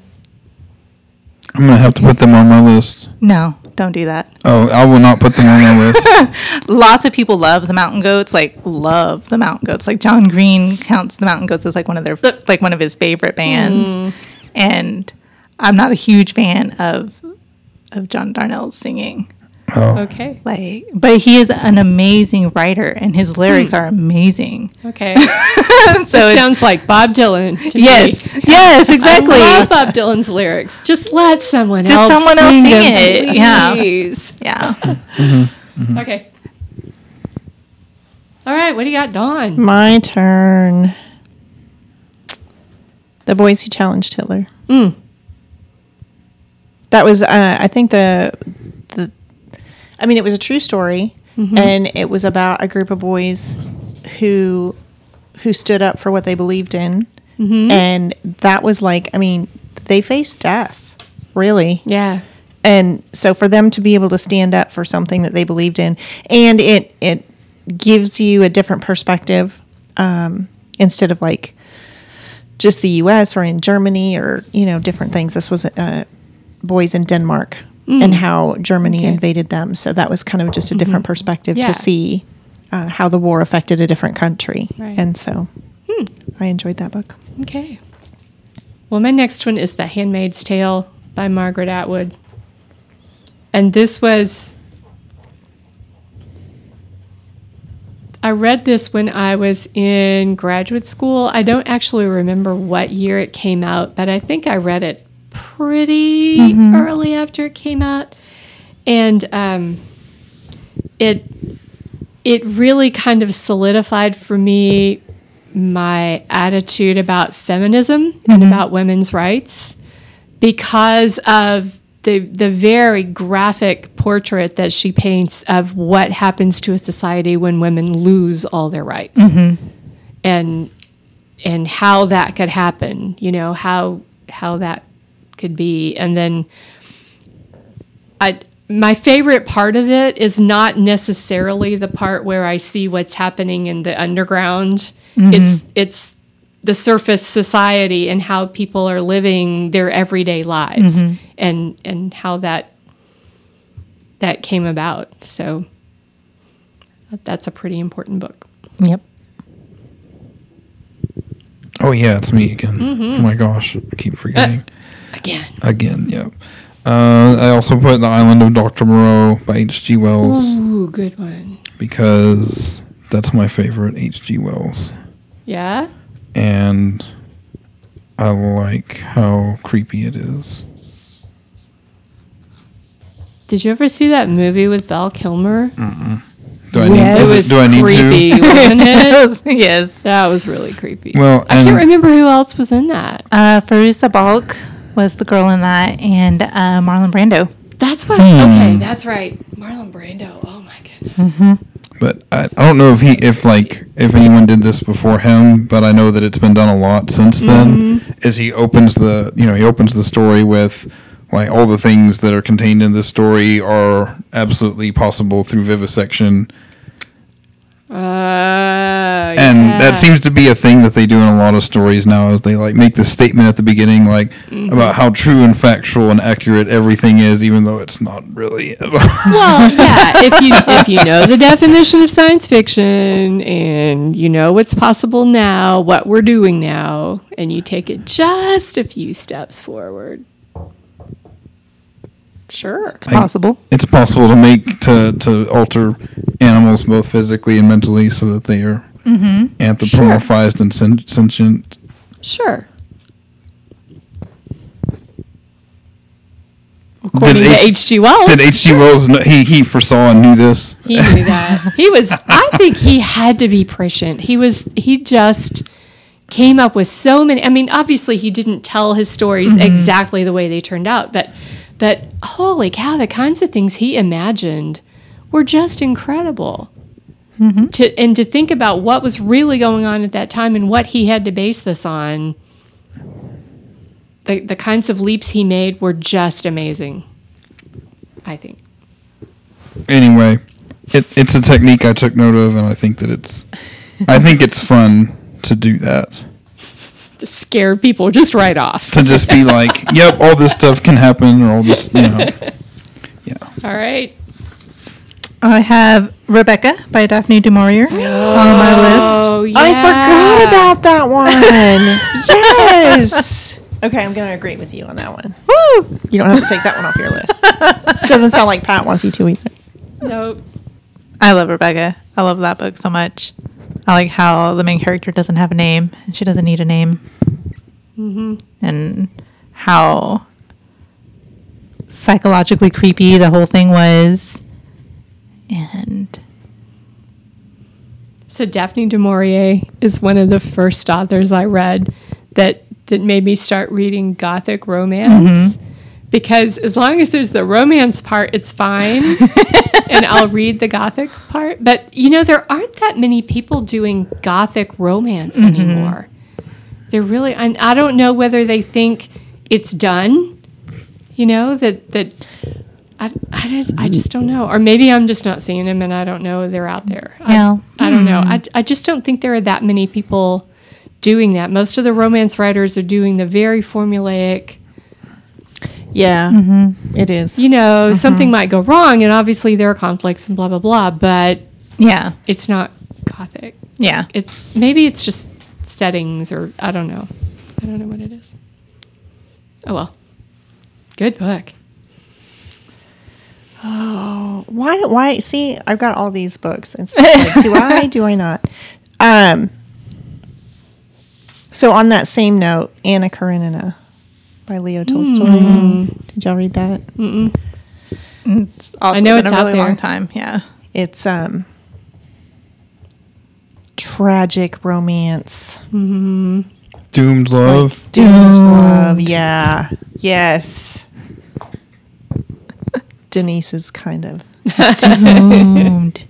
I'm gonna have to put them on my list. No, don't do that. Oh, I will not put them on my list. Lots of people love the Mountain Goats, like love the Mountain Goats. Like John Green counts the Mountain Goats as like one of their like one of his favorite bands. Hmm. And I'm not a huge fan of of John Darnielle's singing. Oh, Okay. Like, but he is an amazing writer, and his lyrics are amazing. Okay. so it sounds like Bob Dylan. To yes, Me. yes, exactly. I love Bob Dylan's lyrics. Just let someone Just else someone else sing sing them, it. Yeah. please. yeah. Okay. All right. What do you got, Dawn? My turn. The Boys Who Challenged Hitler. Mm. That was, uh, I think the the. I mean, it was a true story, and it was about a group of boys who who stood up for what they believed in, and that was like, I mean, they faced death, really. Yeah. and so for them to be able to stand up for something that they believed in and it it gives you a different perspective um, instead of like just the us or in germany or you know different things. This was uh, boys in denmark and mm. how germany Okay. invaded them so that was kind of just a mm-hmm. different perspective Yeah. to see uh, how the war affected a different country Right. and so hmm. i enjoyed that book Okay. Well, my next one is The Handmaid's Tale by Margaret Atwood. And this was. I read this when I was in graduate school. I don't actually remember what year it came out, but I think I read it pretty mm-hmm. early after it came out. And um, it it really kind of solidified for me my attitude about feminism and mm-hmm. about women's rights because of the the very graphic portrait that she paints of what happens to a society when women lose all their rights. Mm-hmm. And and how that could happen you know how how that could be and then I my favorite part of it is not necessarily the part where I see what's happening in the underground. Mm-hmm. It's it's the surface society and how people are living their everyday lives mm-hmm. and and how that that came about. So that's a pretty important book. Yep. Oh yeah, it's me again. Mm-hmm. Oh my gosh, I keep forgetting. Again. again, yep. Uh, I also put The Island of Dr. Moreau by H.G. Wells Ooh, good one. because that's my favorite H.G. Wells. Yeah? And I like how creepy it is. Did you ever see that movie with Val Kilmer? Do I Yes. need, It was do I need creepy, to? wasn't it? yes. That was really creepy. Well, I can't remember who else was in that. Uh, Fairuza Balk was the girl in that, and uh, Marlon Brando. That's what. Hmm. Okay, that's right. Marlon Brando. Oh my goodness. But I, I don't know if he if like if anyone did this before him, but I know that it's been done a lot since then. Is he opens the you know he opens the story with like all the things that are contained in this story are absolutely possible through vivisection, Uh, and yeah. that seems to be a thing that they do in a lot of stories now. Is they like make this statement at the beginning like about how true and factual and accurate everything is, even though it's not really. Well, yeah. If you if you know the definition of science fiction and you know what's possible now, what we're doing now, and you take it just a few steps forward. Sure. It's possible. it's possible to make to to alter animals both physically and mentally so that they are mm-hmm. anthropomorphized and sen- sentient. Sure. According to H- H.G. Wells. Did H.G. Wells know, he he foresaw and knew this? He knew that. He was I think he had to be prescient. He was he just came up with so many I mean, obviously he didn't tell his stories mm-hmm. exactly the way they turned out, but but holy cow, the kinds of things he imagined were just incredible. Mm-hmm. To and to think about what was really going on at that time and what he had to base this on. The, the kinds of leaps he made were just amazing. I think. Anyway, it, it's a technique I took note of, and I think that it's I think it's fun to do that. To scare people just right off. To just be like, yep, all this stuff can happen, or all this, you know. Yeah. All right. I have Rebecca by Daphne du Maurier on my oh, list. Oh, yeah. I forgot about that one. yes. Okay, I'm going to agree with you on that one. Woo! You don't have to take that one off your list. Doesn't sound like Pat wants you to either. Nope. I love Rebecca. I love that book so much. I like how the main character doesn't have a name and she doesn't need a name. Mm-hmm. And how psychologically creepy the whole thing was. And So Daphne du Maurier is one of the first authors I read that that made me start reading gothic romance. Mm-hmm. Because as long as there's the romance part, it's fine. and I'll read the gothic part. But you know, there aren't that many people doing gothic romance mm-hmm. anymore. They're really and I don't know whether they think it's done. You know, that that I, I just I just don't know. Or maybe I'm just not seeing them and I don't know they're out there. I- Yeah. I, don't know. Hmm. I, I just don't think there are that many people doing that. Most of the romance writers are doing the very formulaic, Yeah, it is. you know, something might go wrong and obviously there are conflicts and blah blah blah, but yeah, it's not gothic. yeah. It's maybe it's just settings or I don't know. I don't know what it is. Oh well. Good book. Oh, why? Why? See, I've got all these books. and just like, do I? Do I not? Um. So on that same note, Anna Karenina by Leo Tolstoy. Did y'all read that? It's I know been it's a out really long time. Yeah. It's um tragic romance. Doomed Love. Doomed Love. Yeah. Yes. Denise is kind of. Doomed.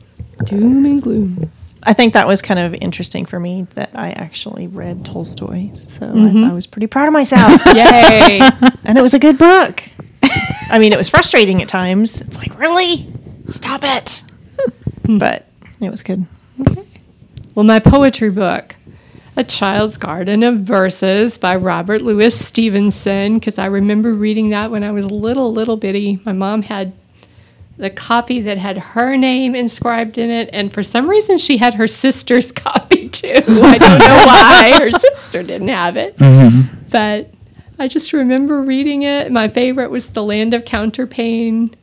Doom and gloom. I think that was kind of interesting for me that I actually read Tolstoy. So Mm-hmm. I, I was pretty proud of myself. Yay! and it was a good book. I mean, it was frustrating at times. It's like, really? Stop it. but it was good. well, my poetry book, A Child's Garden of Verses by Robert Louis Stevenson, because I remember reading that when I was little, little bitty. My mom had the copy that had her name inscribed in it, and for some reason she had her sister's copy too. I don't know why her sister didn't have it, mm-hmm. but I just remember reading it. My favorite was The Land of Counterpane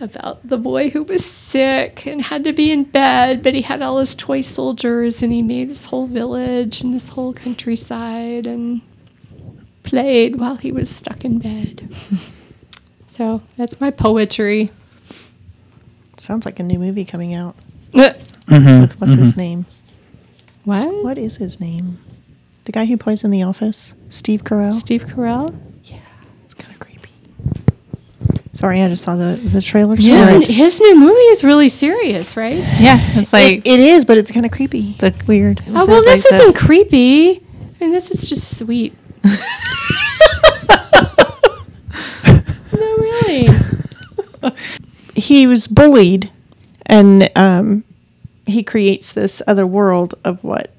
about the boy who was sick and had to be in bed, but he had all his toy soldiers and he made this whole village and this whole countryside and played while he was stuck in bed. so that's my poetry. Sounds like a new movie coming out. Uh, With what's his name? What? What is his name? The guy who plays in The Office? Steve Carell? Steve Carell? Yeah, it's kind of creepy. Sorry, I just saw the, the trailer. His, Sorry. his new movie is really serious, right? Yeah, it's like it, it is, but it's kind of creepy. The- weird. Oh, well, this like isn't creepy. I mean, this is just sweet. no, really. he was bullied and um, he creates this other world of what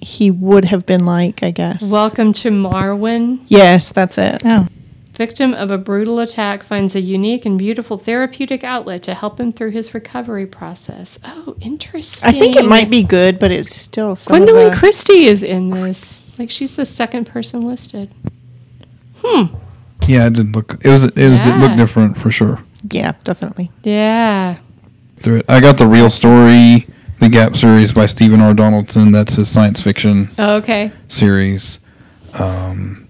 he would have been like i guess Welcome to Marwen. yes that's it oh, Victim of a brutal attack finds a unique and beautiful therapeutic outlet to help him through his recovery process. Oh, interesting. i think it might be good but it's still some Gwendoline the- Christie is in this. Like she's the second person listed. Hmm. Yeah, it didn't look. It was. It was. It Yeah. looked different for sure. Yeah definitely Yeah. Through it, I got the real story, the Gap series by Stephen R. Donaldson. That's his science fiction Oh, okay. series, um,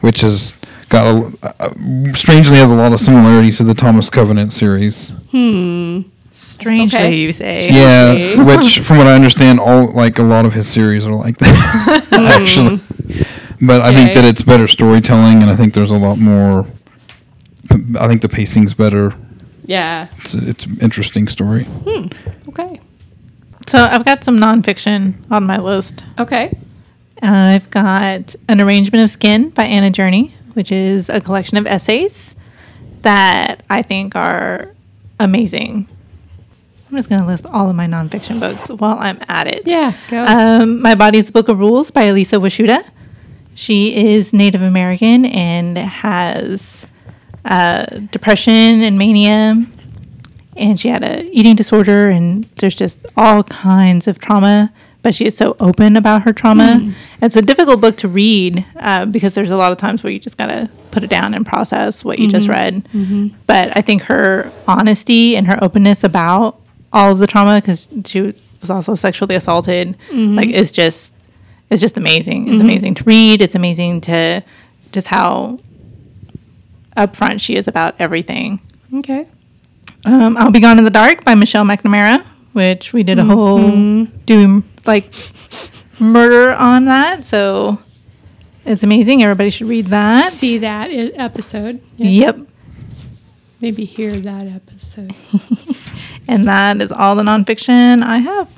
which has got a, uh, strangely has a lot of similarities to the Thomas Covenant series. Hmm. Strangely Okay. you say. Yeah, Okay. which from what I understand, all like a lot of his series are like that actually. But I think that it's better storytelling, and I think there's a lot more. I think the pacing's better. Yeah. It's it's an interesting story. Okay. So I've got some nonfiction on my list. Okay. I've got An Arrangement of Skin by Anna Journey, which is a collection of essays that I think are amazing. I'm just going to list all of my nonfiction books while I'm at it. Yeah. Go. Um, my Body's Book of Rules by Elissa Washuta. She is Native American and has uh, depression and mania, and she had a eating disorder, and there's just all kinds of trauma. But she is so open about her trauma. Hmm. It's a difficult book to read uh, because there's a lot of times where you just gotta put it down and process what you just mm-hmm. read. Mm-hmm. But I think her honesty and her openness about all of the trauma, because she was also sexually assaulted, mm-hmm. like is just it's just amazing. It's amazing to read. It's amazing to just how upfront she is about everything. okay. Um, I'll Be Gone in the Dark by Michelle McNamara, which we did a whole doom like murder on that. So it's amazing. Everybody should read that. See that episode. Yeah. Yep. Maybe hear that episode. And that is all the nonfiction I have.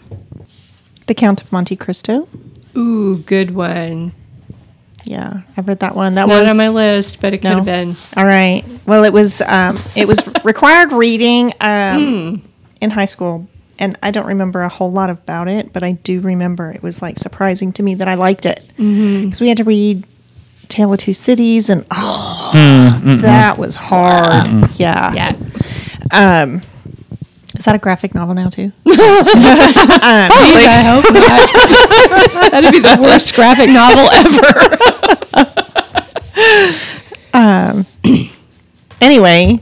the count of monte cristo Ooh, good one. Yeah I've read that one. That Not was on my list, but it could No. have been. all right. Well it was um, it was required reading um, in high school and i don't remember a whole lot about it but i do remember it was like surprising to me that i liked it. Because we had to read tale of two cities and oh that was hard. Yeah. Yeah. um is that a graphic novel now too Please, I hope not. That'd be the worst graphic novel ever. um, anyway,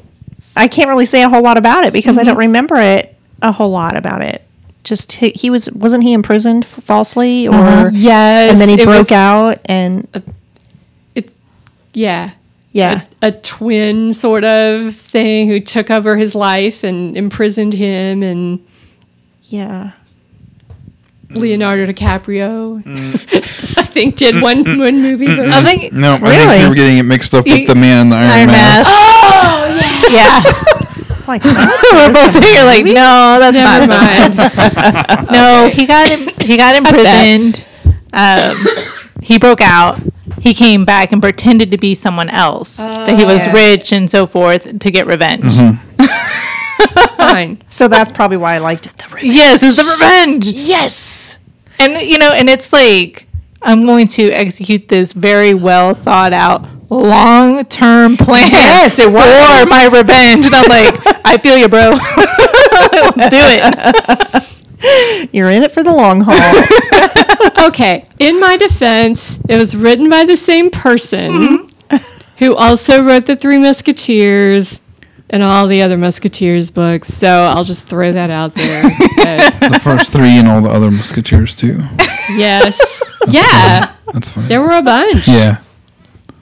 I can't really say a whole lot about it because I don't remember it a whole lot about it. Just he, he was wasn't he imprisoned falsely or Yes. and then he broke was- out and it yeah. Yeah A twin sort of thing who took over his life and imprisoned him and yeah Leonardo DiCaprio. I think did one one movie. I think No, I think Really? you were getting it mixed up You- with the man in the Iron, Iron Mask. Mask. Oh yeah, yeah. Like We're both here like, no, that's Never not. mind. No, he got he got imprisoned. Um, he broke out. He came back and pretended to be someone else. that he was yeah. rich and so forth to get revenge. Mm-hmm. Fine. so that's probably why I liked it. The revenge. Yes, it's the revenge. Yes. And you know, and it's like I'm going to execute this very well thought out long term plan. Yes, it was. for my revenge. And I'm like, I feel you, bro. Let's do it. You're in it for the long haul. Okay. In my defense, it was written by the same person Mm-hmm. who also wrote the Three Musketeers and all the other Musketeers books. So I'll just throw that out there. But The first three and all the other Musketeers too. yes. Yeah. That's funny. There were a bunch. Yeah,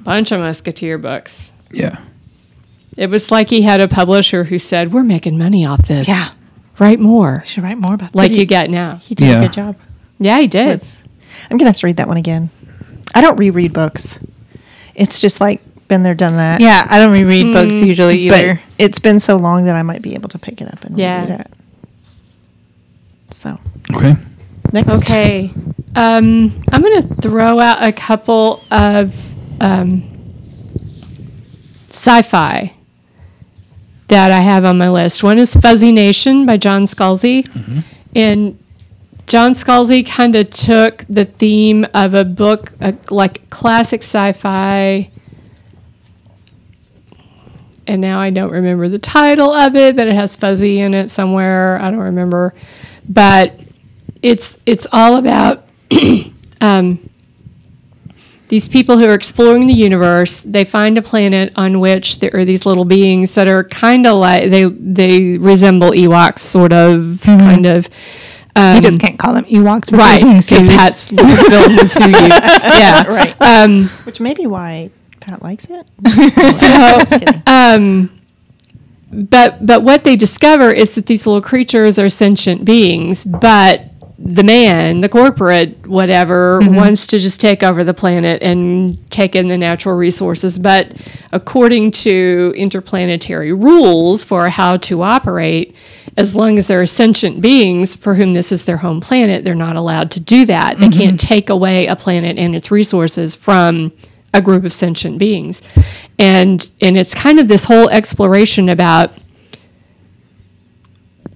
Bunch of Musketeer books. yeah. It was like he had a publisher who said, We're making money off this. Yeah. Write more. Should write more about Like you get now. He did Yeah. a good job. Yeah, he did. With, I'm gonna have to read that one again. I don't reread books. It's just like been there, done that. Yeah, I don't reread books usually but either. it's been so long that I might be able to pick it up and Yeah. read it. So Okay. next, Okay. Um, I'm going to throw out a couple of um, sci fi that I have on my list. One is Fuzzy Nation by John Scalzi. And John Scalzi kind of took the theme of a book, a, like classic sci fi. And now I don't remember the title of it, but it has fuzzy in it somewhere. I don't remember. But it's it's all about um, these people who are exploring the universe. They find a planet on which there are these little beings that are kind of like they they resemble Ewoks, sort of, kind of. Um, You just can't call them Ewoks, right because sued. that's Lucasfilm would sue you. Yeah, right? Um, Which may be why Pat likes it. so, um, but but what they discover is that these little creatures are sentient beings, but the man, the corporate whatever, mm-hmm. wants to just take over the planet and take in the natural resources. But according to interplanetary rules for how to operate, as long as there are sentient beings for whom this is their home planet, they're not allowed to do that. They mm-hmm. can't take away a planet and its resources from a group of sentient beings. And and it's kind of this whole exploration about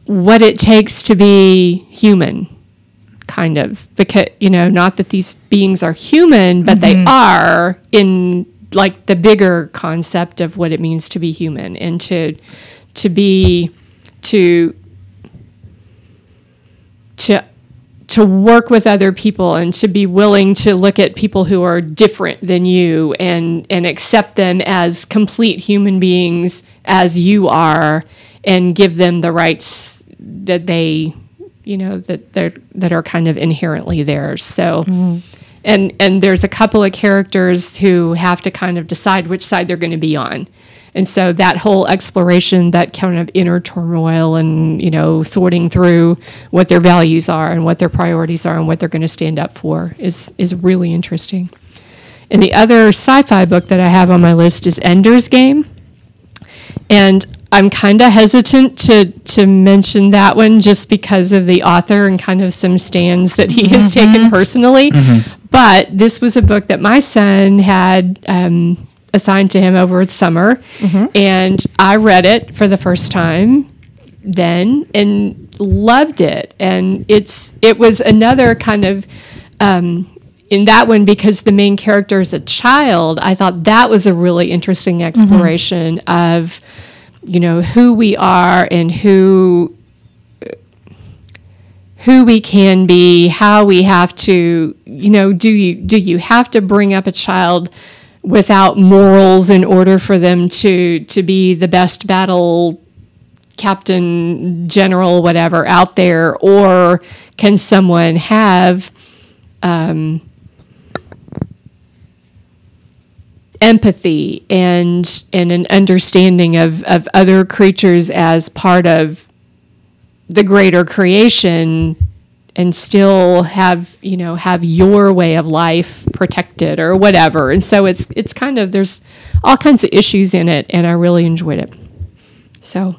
what it takes to be human kind of because you know not that these beings are human but they mm-hmm. are in like the bigger concept of what it means to be human and to to be to to to work with other people and to be willing to look at people who are different than you and and accept them as complete human beings as you are and give them the rights that they you know that they're that are kind of inherently theirs. So mm-hmm. and and there's a couple of characters who have to kind of decide which side they're going to be on. And so that whole exploration that kind of inner turmoil and you know sorting through what their values are and what their priorities are and what they're going to stand up for is is really interesting. And the other sci-fi book that i have on my list is ender's game. And I'm kind of hesitant to to mention that one just because of the author and kind of some stands that he has taken personally. But this was a book that my son had um, assigned to him over the summer, and I read it for the first time then and loved it. And it's it was another kind of um, in that one because the main character is a child. I thought that was a really interesting exploration of you know who we are and who who we can be how we have to you know do you do you have to bring up a child without morals in order for them to to be the best battle captain general whatever out there? Or can someone have um, empathy and and an understanding of of other creatures as part of the greater creation and still have you know have your way of life protected or whatever. And so it's it's kind of there's all kinds of issues in it and i really enjoyed it. So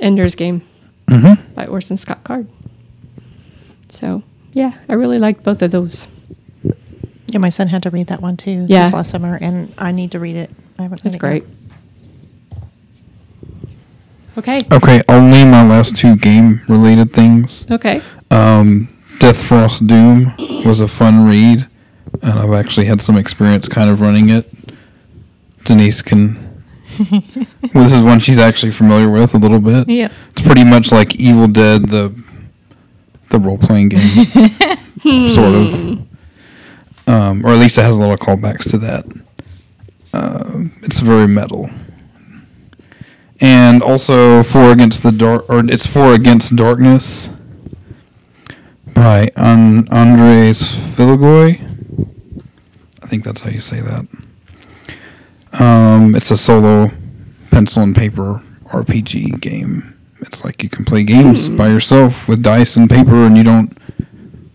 ender's game mm-hmm. by orson scott card. So yeah i really liked both of those Yeah, my son had to read that one too Yeah. this last summer, and I need to read it. I haven't. that's it yet. great okay Okay, I'll my last two game related things. okay Um, Death Frost Doom was a fun read, and I've actually had some experience kind of running it. Denise can. well, this is one she's actually familiar with a little bit. Yeah. It's pretty much like Evil Dead, the the role playing game, sort of. Um, or at least it has a lot of callbacks to that. Um it's very metal. And also Four Against the Dark, or it's Four Against Darkness by An- Andrea Sfiligoi. I think that's how you say that. Um, it's a solo pencil and paper RPG game. It's like you can play games by yourself with dice and paper, and you don't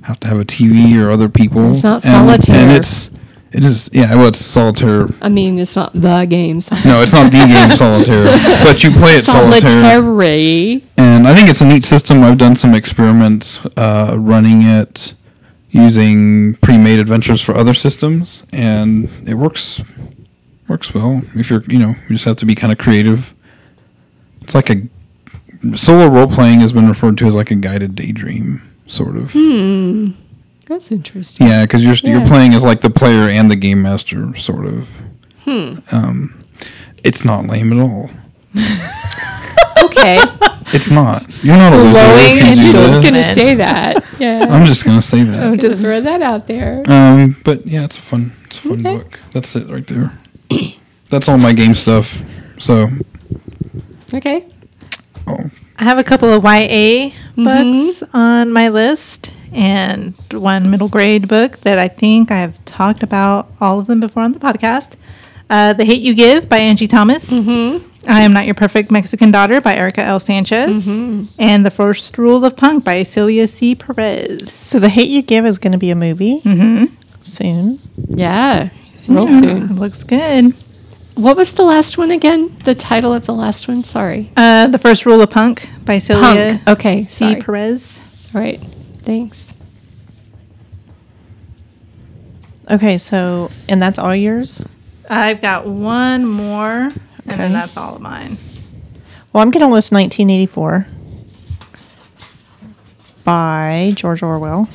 have to have a TV or other people. It's not solitaire. And it's it is yeah. Well, it's solitaire. i mean it's not the game so- No, it's not the game solitaire, but you play it solitaire. solitary And I think it's a neat system. I've done some experiments uh, running it using pre-made adventures for other systems, and it works works well. If you're, you know, you just have to be kind of creative. It's like a solo role playing has been referred to as like a guided daydream, sort of. that's interesting Yeah, because you're you're playing as like the player and the game master, sort of. Hmm. Um, it's not lame at all. okay It's not. You're not a loser Glowing if you do and You're just gonna say that. Yeah. I'm just gonna say that. I'm just throw that out there. Um, but yeah, it's a fun, it's a fun Okay. book. That's it right there. That's all my game stuff. So, Okay. oh, I have a couple of YA mm-hmm. books on my list and one middle grade book that I think I have talked about all of them before on the podcast. Uh, the Hate You Give by Angie Thomas. Mm-hmm. I Am Not Your Perfect Mexican Daughter by Erika L. Sanchez. Mm-hmm. And The First Rule of Punk by Celia C. Perez. So the hate you give is going to be a movie soon. Yeah. Real Yeah, soon. It looks good. What was the last one again? The title of the last one? Sorry. Uh, the First Rule of Punk by Celia Punk. Okay. C. Sorry. Perez. All right. Thanks. Okay, so and that's all yours. I've got one more, and then that's all of mine. Well, I'm going to list 1984 by George Orwell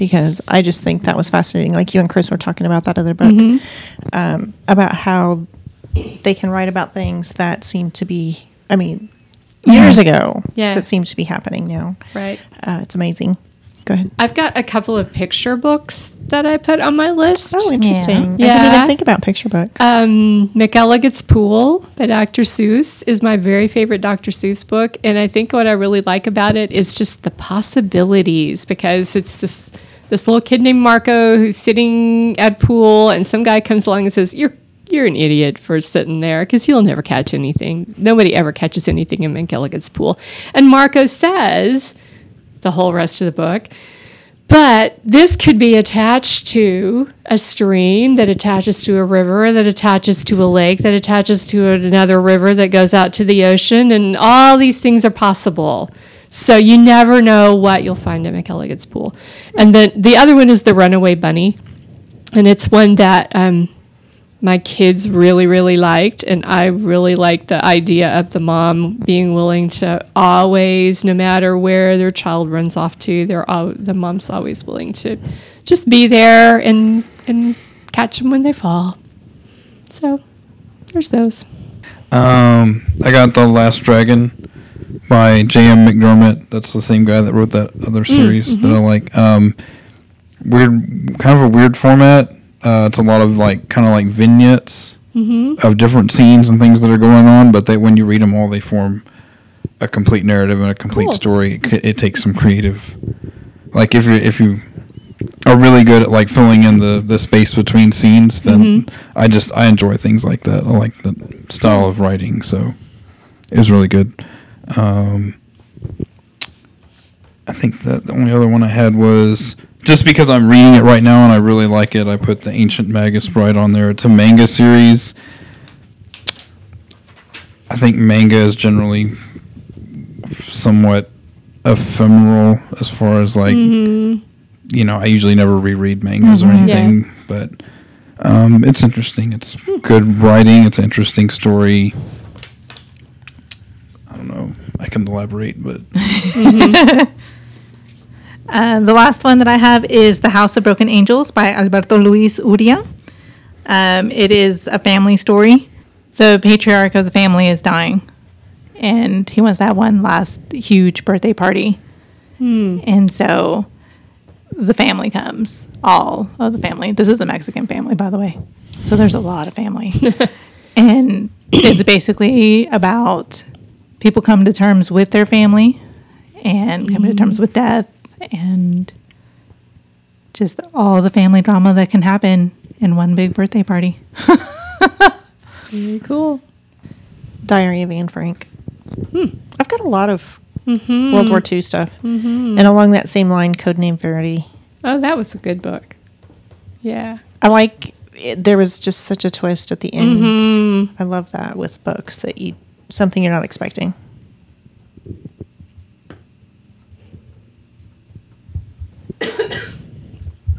because I just think that was fascinating. Like you and Chris were talking about that other book um, about how they can write about things that seem to be, I mean, years ago Yeah. that seem to be happening now. Right. Uh, it's amazing. Go ahead. I've got a couple of picture books that I put on my list. Oh, interesting. I didn't even think about picture books. Um, McElligot's Pool by Dr. Seuss is my very favorite Dr. Seuss book. And I think what I really like about it is just the possibilities because it's this this little kid named Marco who's sitting at pool and some guy comes along and says, You're you're an idiot for sitting there because you'll never catch anything. Nobody ever catches anything in McElligot's pool. And Marco says the whole rest of the book. But this could be attached to a stream that attaches to a river, that attaches to a lake, that attaches to another river that goes out to the ocean, and all these things are possible. So you never know what you'll find at McElligot's pool. And then the other one is the Runaway Bunny, and it's one that um, my kids really, really liked. And I really liked the idea of the mom being willing to always, no matter where their child runs off to, they're all, the mom's always willing to just be there and, and catch them when they fall. So there's those. um, I got the Last Dragon by J.M. McDermott. That's the same guy that wrote that other series that I like. Um, weird, kind of a weird format. Uh, it's a lot of like kind of like vignettes of different scenes and things that are going on, but they when you read them all, they form a complete narrative and a complete Cool. story. It, it takes some creative, like if you if you are really good at like filling in the the space between scenes, then I just I enjoy things like that. I like the style of writing, so it was really good. Um, and think that the only other one I had was just because I'm reading it right now and I really like it. I put the Ancient Magus Bride on there. It's a manga series. I think manga is generally somewhat ephemeral as far as like mm-hmm. you know. I usually never reread mangas or mm-hmm. anything, but um, it's interesting. It's good writing. It's an interesting story. I don't know. I can elaborate, but mm-hmm. Uh, the last one that I have is The House of Broken Angels by Alberto Luis Urrea. Um, it is a family story. The patriarch of the family is dying, and he wants to have one last huge birthday party. And so the family comes, all of the family. This is a Mexican family, by the way. So there's a lot of family. and it's basically about people come to terms with their family and come to terms with death and just all the family drama that can happen in one big birthday party. Very cool. Diary of Anne Frank. Hmm. I've got a lot of mm-hmm. World War II stuff. Mm-hmm. And along that same line, Codename Verity. Oh, that was a good book. Yeah. I like it, there was just such a twist at the end. Mm-hmm. I love that with books that you something you're not expecting.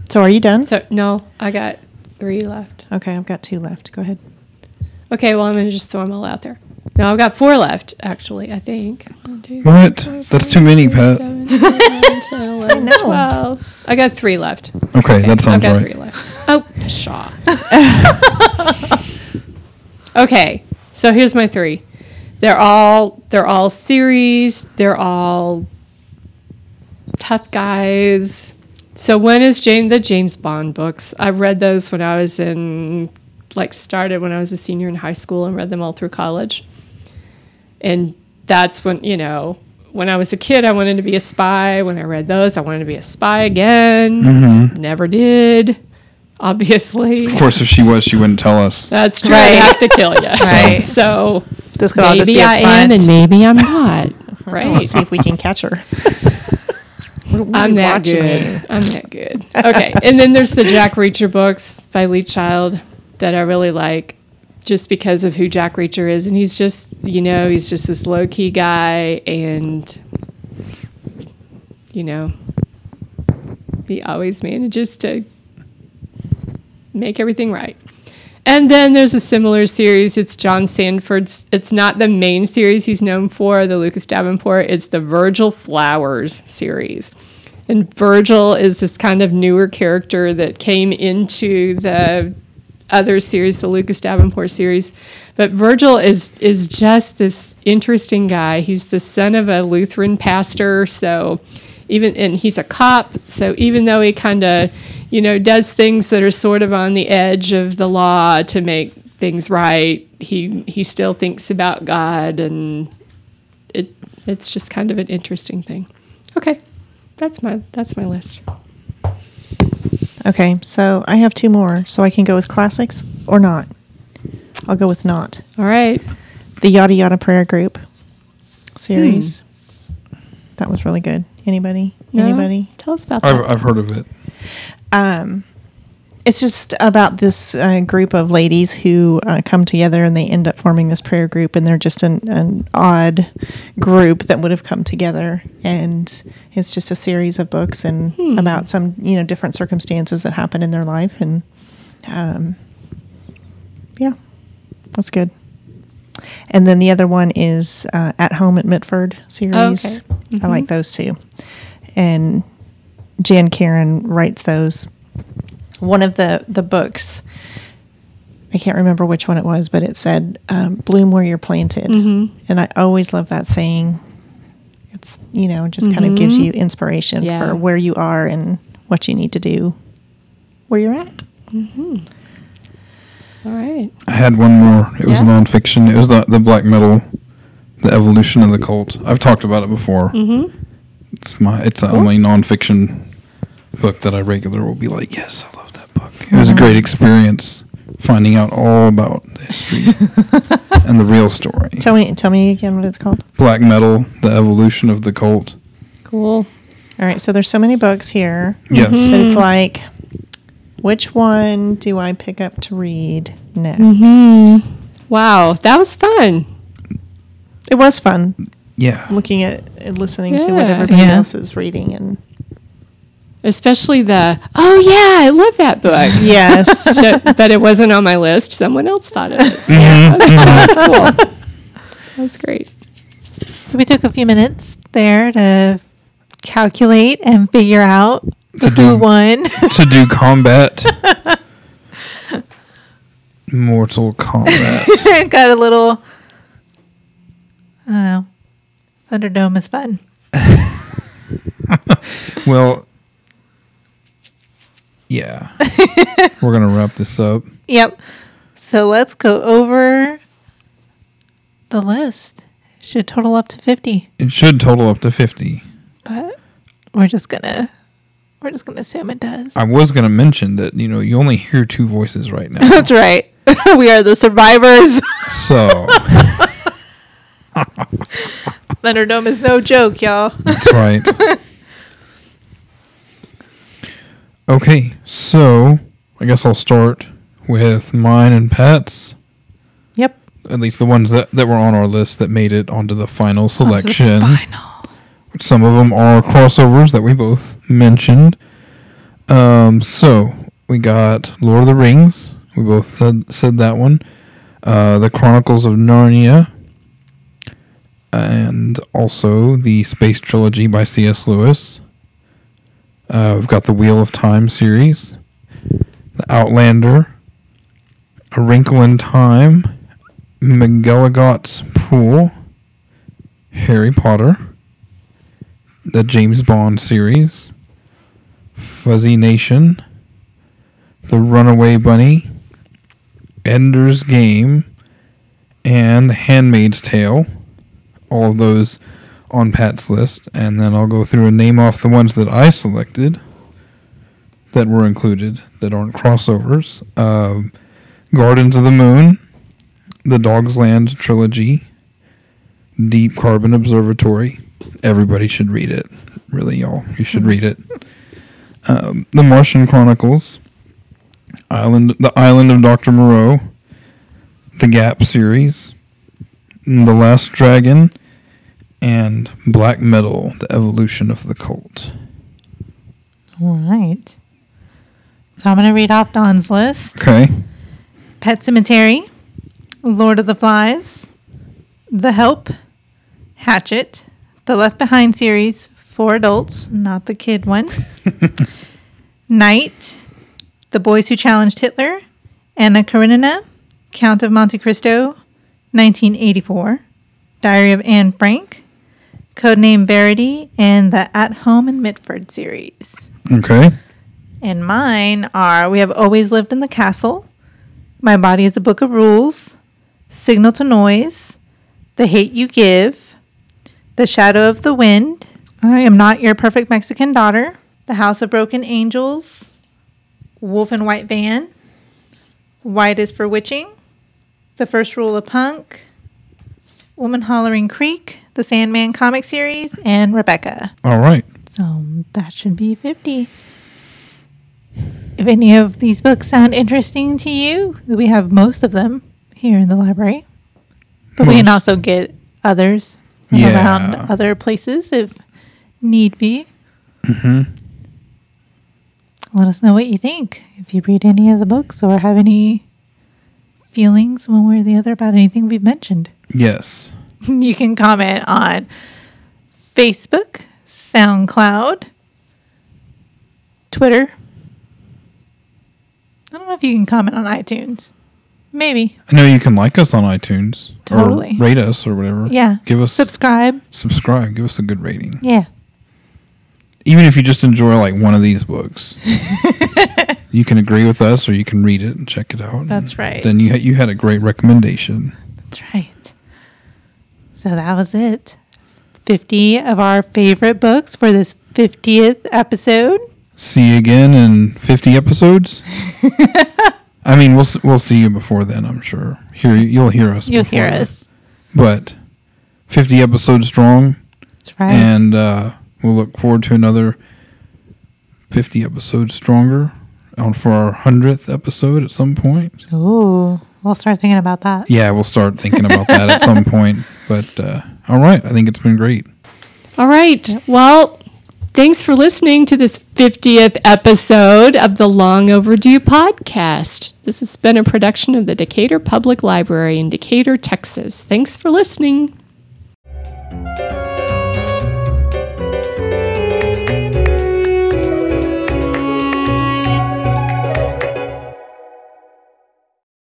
So are you done? So no, I got three left. Okay, I've got two left. Go ahead. Okay, well I'm gonna just throw them all out there. No, I've got four left actually. I think. One, two, three, what? four, That's five, too many, six, Pat. seven, eight, nine, 10, 11, know. 12. I got three left. Okay, that I've sounds got right. three left. Oh, pshaw. okay, so here's my three. They're all they're all series. They're all tough guys. So one is James the James Bond books. I read those when I was in like started when I was a senior in high school and read them all through college. And that's when, you know, when I was a kid I wanted to be a spy. When I read those, I wanted to be a spy again. Mm-hmm. Never did. Obviously. Of course, if she was, she wouldn't tell us. That's true. Right. I have to kill you. Right. So This could all just maybe be I a am and maybe I'm not. Right. Let's see if we can catch her. I'm that good. you. I'm that good. Okay. and then there's the Jack Reacher books by Lee Child that I really like just because of who Jack Reacher is. And he's just, you know, he's just this low key guy and, you know, he always manages to make everything right. And then there's a similar series. It's John Sandford's. It's not the main series he's known for, the Lucas Davenport. It's the Virgil Flowers series. And Virgil is this kind of newer character that came into the other series, the Lucas Davenport series. But Virgil is is just this interesting guy. He's the son of a Lutheran pastor, so even and he's a cop. So even though he kind of, you know, does things that are sort of on the edge of the law to make things right, he he still thinks about God, and it it's just kind of an interesting thing. Okay, that's my that's my list. Okay, so I have two more, so I can go with classics or not. I'll go with not. All right. The Yada Yada Prayer Group series. Hmm. That was really good. Anybody? No? Anybody? Tell us about that. I've, I've heard of it. Um, it's just about this uh, group of ladies who uh, come together and they end up forming this prayer group, and they're just an, an odd group that would have come together. And it's just a series of books and about some you know different circumstances that happen in their life, and um, yeah, that's good. And then the other one is uh, At Home at Mitford series. I like those two. And Jan Karon writes those. One of the, the books, I can't remember which one it was, but it said, um, bloom where you're planted. And I always love that saying. It's, you know, just kind of gives you inspiration Yeah. for where you are and what you need to do where you're at. All right. I had one more. It was Yeah? nonfiction. It was the the black metal, the evolution of the cult. I've talked about it before. Mm-hmm. It's my. It's the only nonfiction book that I regular will be like, yes, I love that book. It was a uh-huh. great experience finding out all about the history and the real story. Tell me, tell me again what it's called. Black metal, the evolution of the cult. Cool. All right, so there's so many books here Yes. that it's mm-hmm. like, which one do I pick up to read next? Mm-hmm. Wow, that was fun. It was fun Yeah. looking at and listening to what everybody Yeah. else is reading and Especially the, oh yeah, I love that book. yes, that, that it wasn't on my list. Someone else thought of it. So yeah, that was, mm-hmm. that was cool. That was great. So we took a few minutes there to calculate and figure out To who do- won. to do combat. Mortal Kombat. Got a little. I don't know. Thunderdome is fun. Well, yeah. We're going to wrap this up. Yep. So let's go over the list. It should total up to 50, It should total up to 50. but we're just going to we're just going to assume it does. I was going to mention that, you know, you only hear two voices right now. That's right. we are the survivors. So, Thunderdome is no joke, y'all. that's right. Okay, so I guess I'll start with mine and Pat's. Yep. At least the ones that, that were on our list that made it onto the final Onto the selection. Final. Some of them are crossovers that we both mentioned. Um, so we got Lord of the Rings. We both said, said that one. Uh, the Chronicles of Narnia. And also the Space Trilogy by C.S. Lewis. Uh, we've got the Wheel of Time series. The Outlander. A Wrinkle in Time. McGilligot's Pool. Harry Potter the James Bond series, Fuzzy Nation, The Runaway Bunny, Ender's Game, and The Handmaid's Tale. All of those on Pat's list, and then I'll go through and name off the ones that I selected that were included that aren't crossovers. Um, Gardens of the Moon, The Dogsland trilogy, Deep Carbon Observatory. Everybody should read it. Really, y'all, you should read it. Um, the Martian Chronicles, Island, The Island of Doctor Moreau, the Gap series, The Last Dragon, and Black Metal: The Evolution of the Cult. All right. So I'm going to read off Don's list. Okay. Pet Sematary, Lord of the Flies, The Help, Hatchet, the Left Behind series for adults, not the kid one. Night, The Boys Who Challenged Hitler, Anna Karenina, Count of Monte Cristo, 1984, Diary of Anne Frank, Codename Verity, and the At Home in Mitford series. Okay. And mine are We Have Always Lived in the Castle, My Body is a Book of Rules, Signal to Noise, The Hate You Give, The Shadow of the Wind, I Am Not Your Perfect Mexican Daughter, The House of Broken Angels, Wolf in White Van, White is for Witching, The First Rule of Punk, Woman Hollering Creek, The Sandman comic series, and Rebecca. All right. So that should be 50. If any of these books sound interesting to you, we have most of them here in the library. But we can also get others from Yeah. around other places if need be. Mm-hmm. Let us know what you think. If you read any of the books or have any feelings one way or the other about anything we've mentioned. Yes. you can comment on Facebook, SoundCloud, Twitter. I don't know if you can comment on iTunes. Maybe. I know you can like us on iTunes Totally. or rate us or whatever. Yeah. Give us Subscribe. subscribe. Give us a good rating. Yeah. Even if you just enjoy like one of these books, you can agree with us or you can read it and check it out. That's right. Then you had you had a great recommendation. That's right. So that was it. 50 of our favorite books for this 50th episode. See you again in fifty episodes. I mean, we'll we'll see you before then. I'm sure. Hear you'll hear us. You'll hear then. us. But fifty episodes strong, That's right. and uh, we'll look forward to another 50 episodes stronger on for our 100th episode at some point. Ooh, we'll start thinking about that. Yeah, we'll start thinking about that at some point. But uh, all right, I think it's been great. All right. Well, thanks for listening to this 50th episode of the Long Overdue podcast. This has been a production of the Decatur Public Library in Decatur, Texas. Thanks for listening.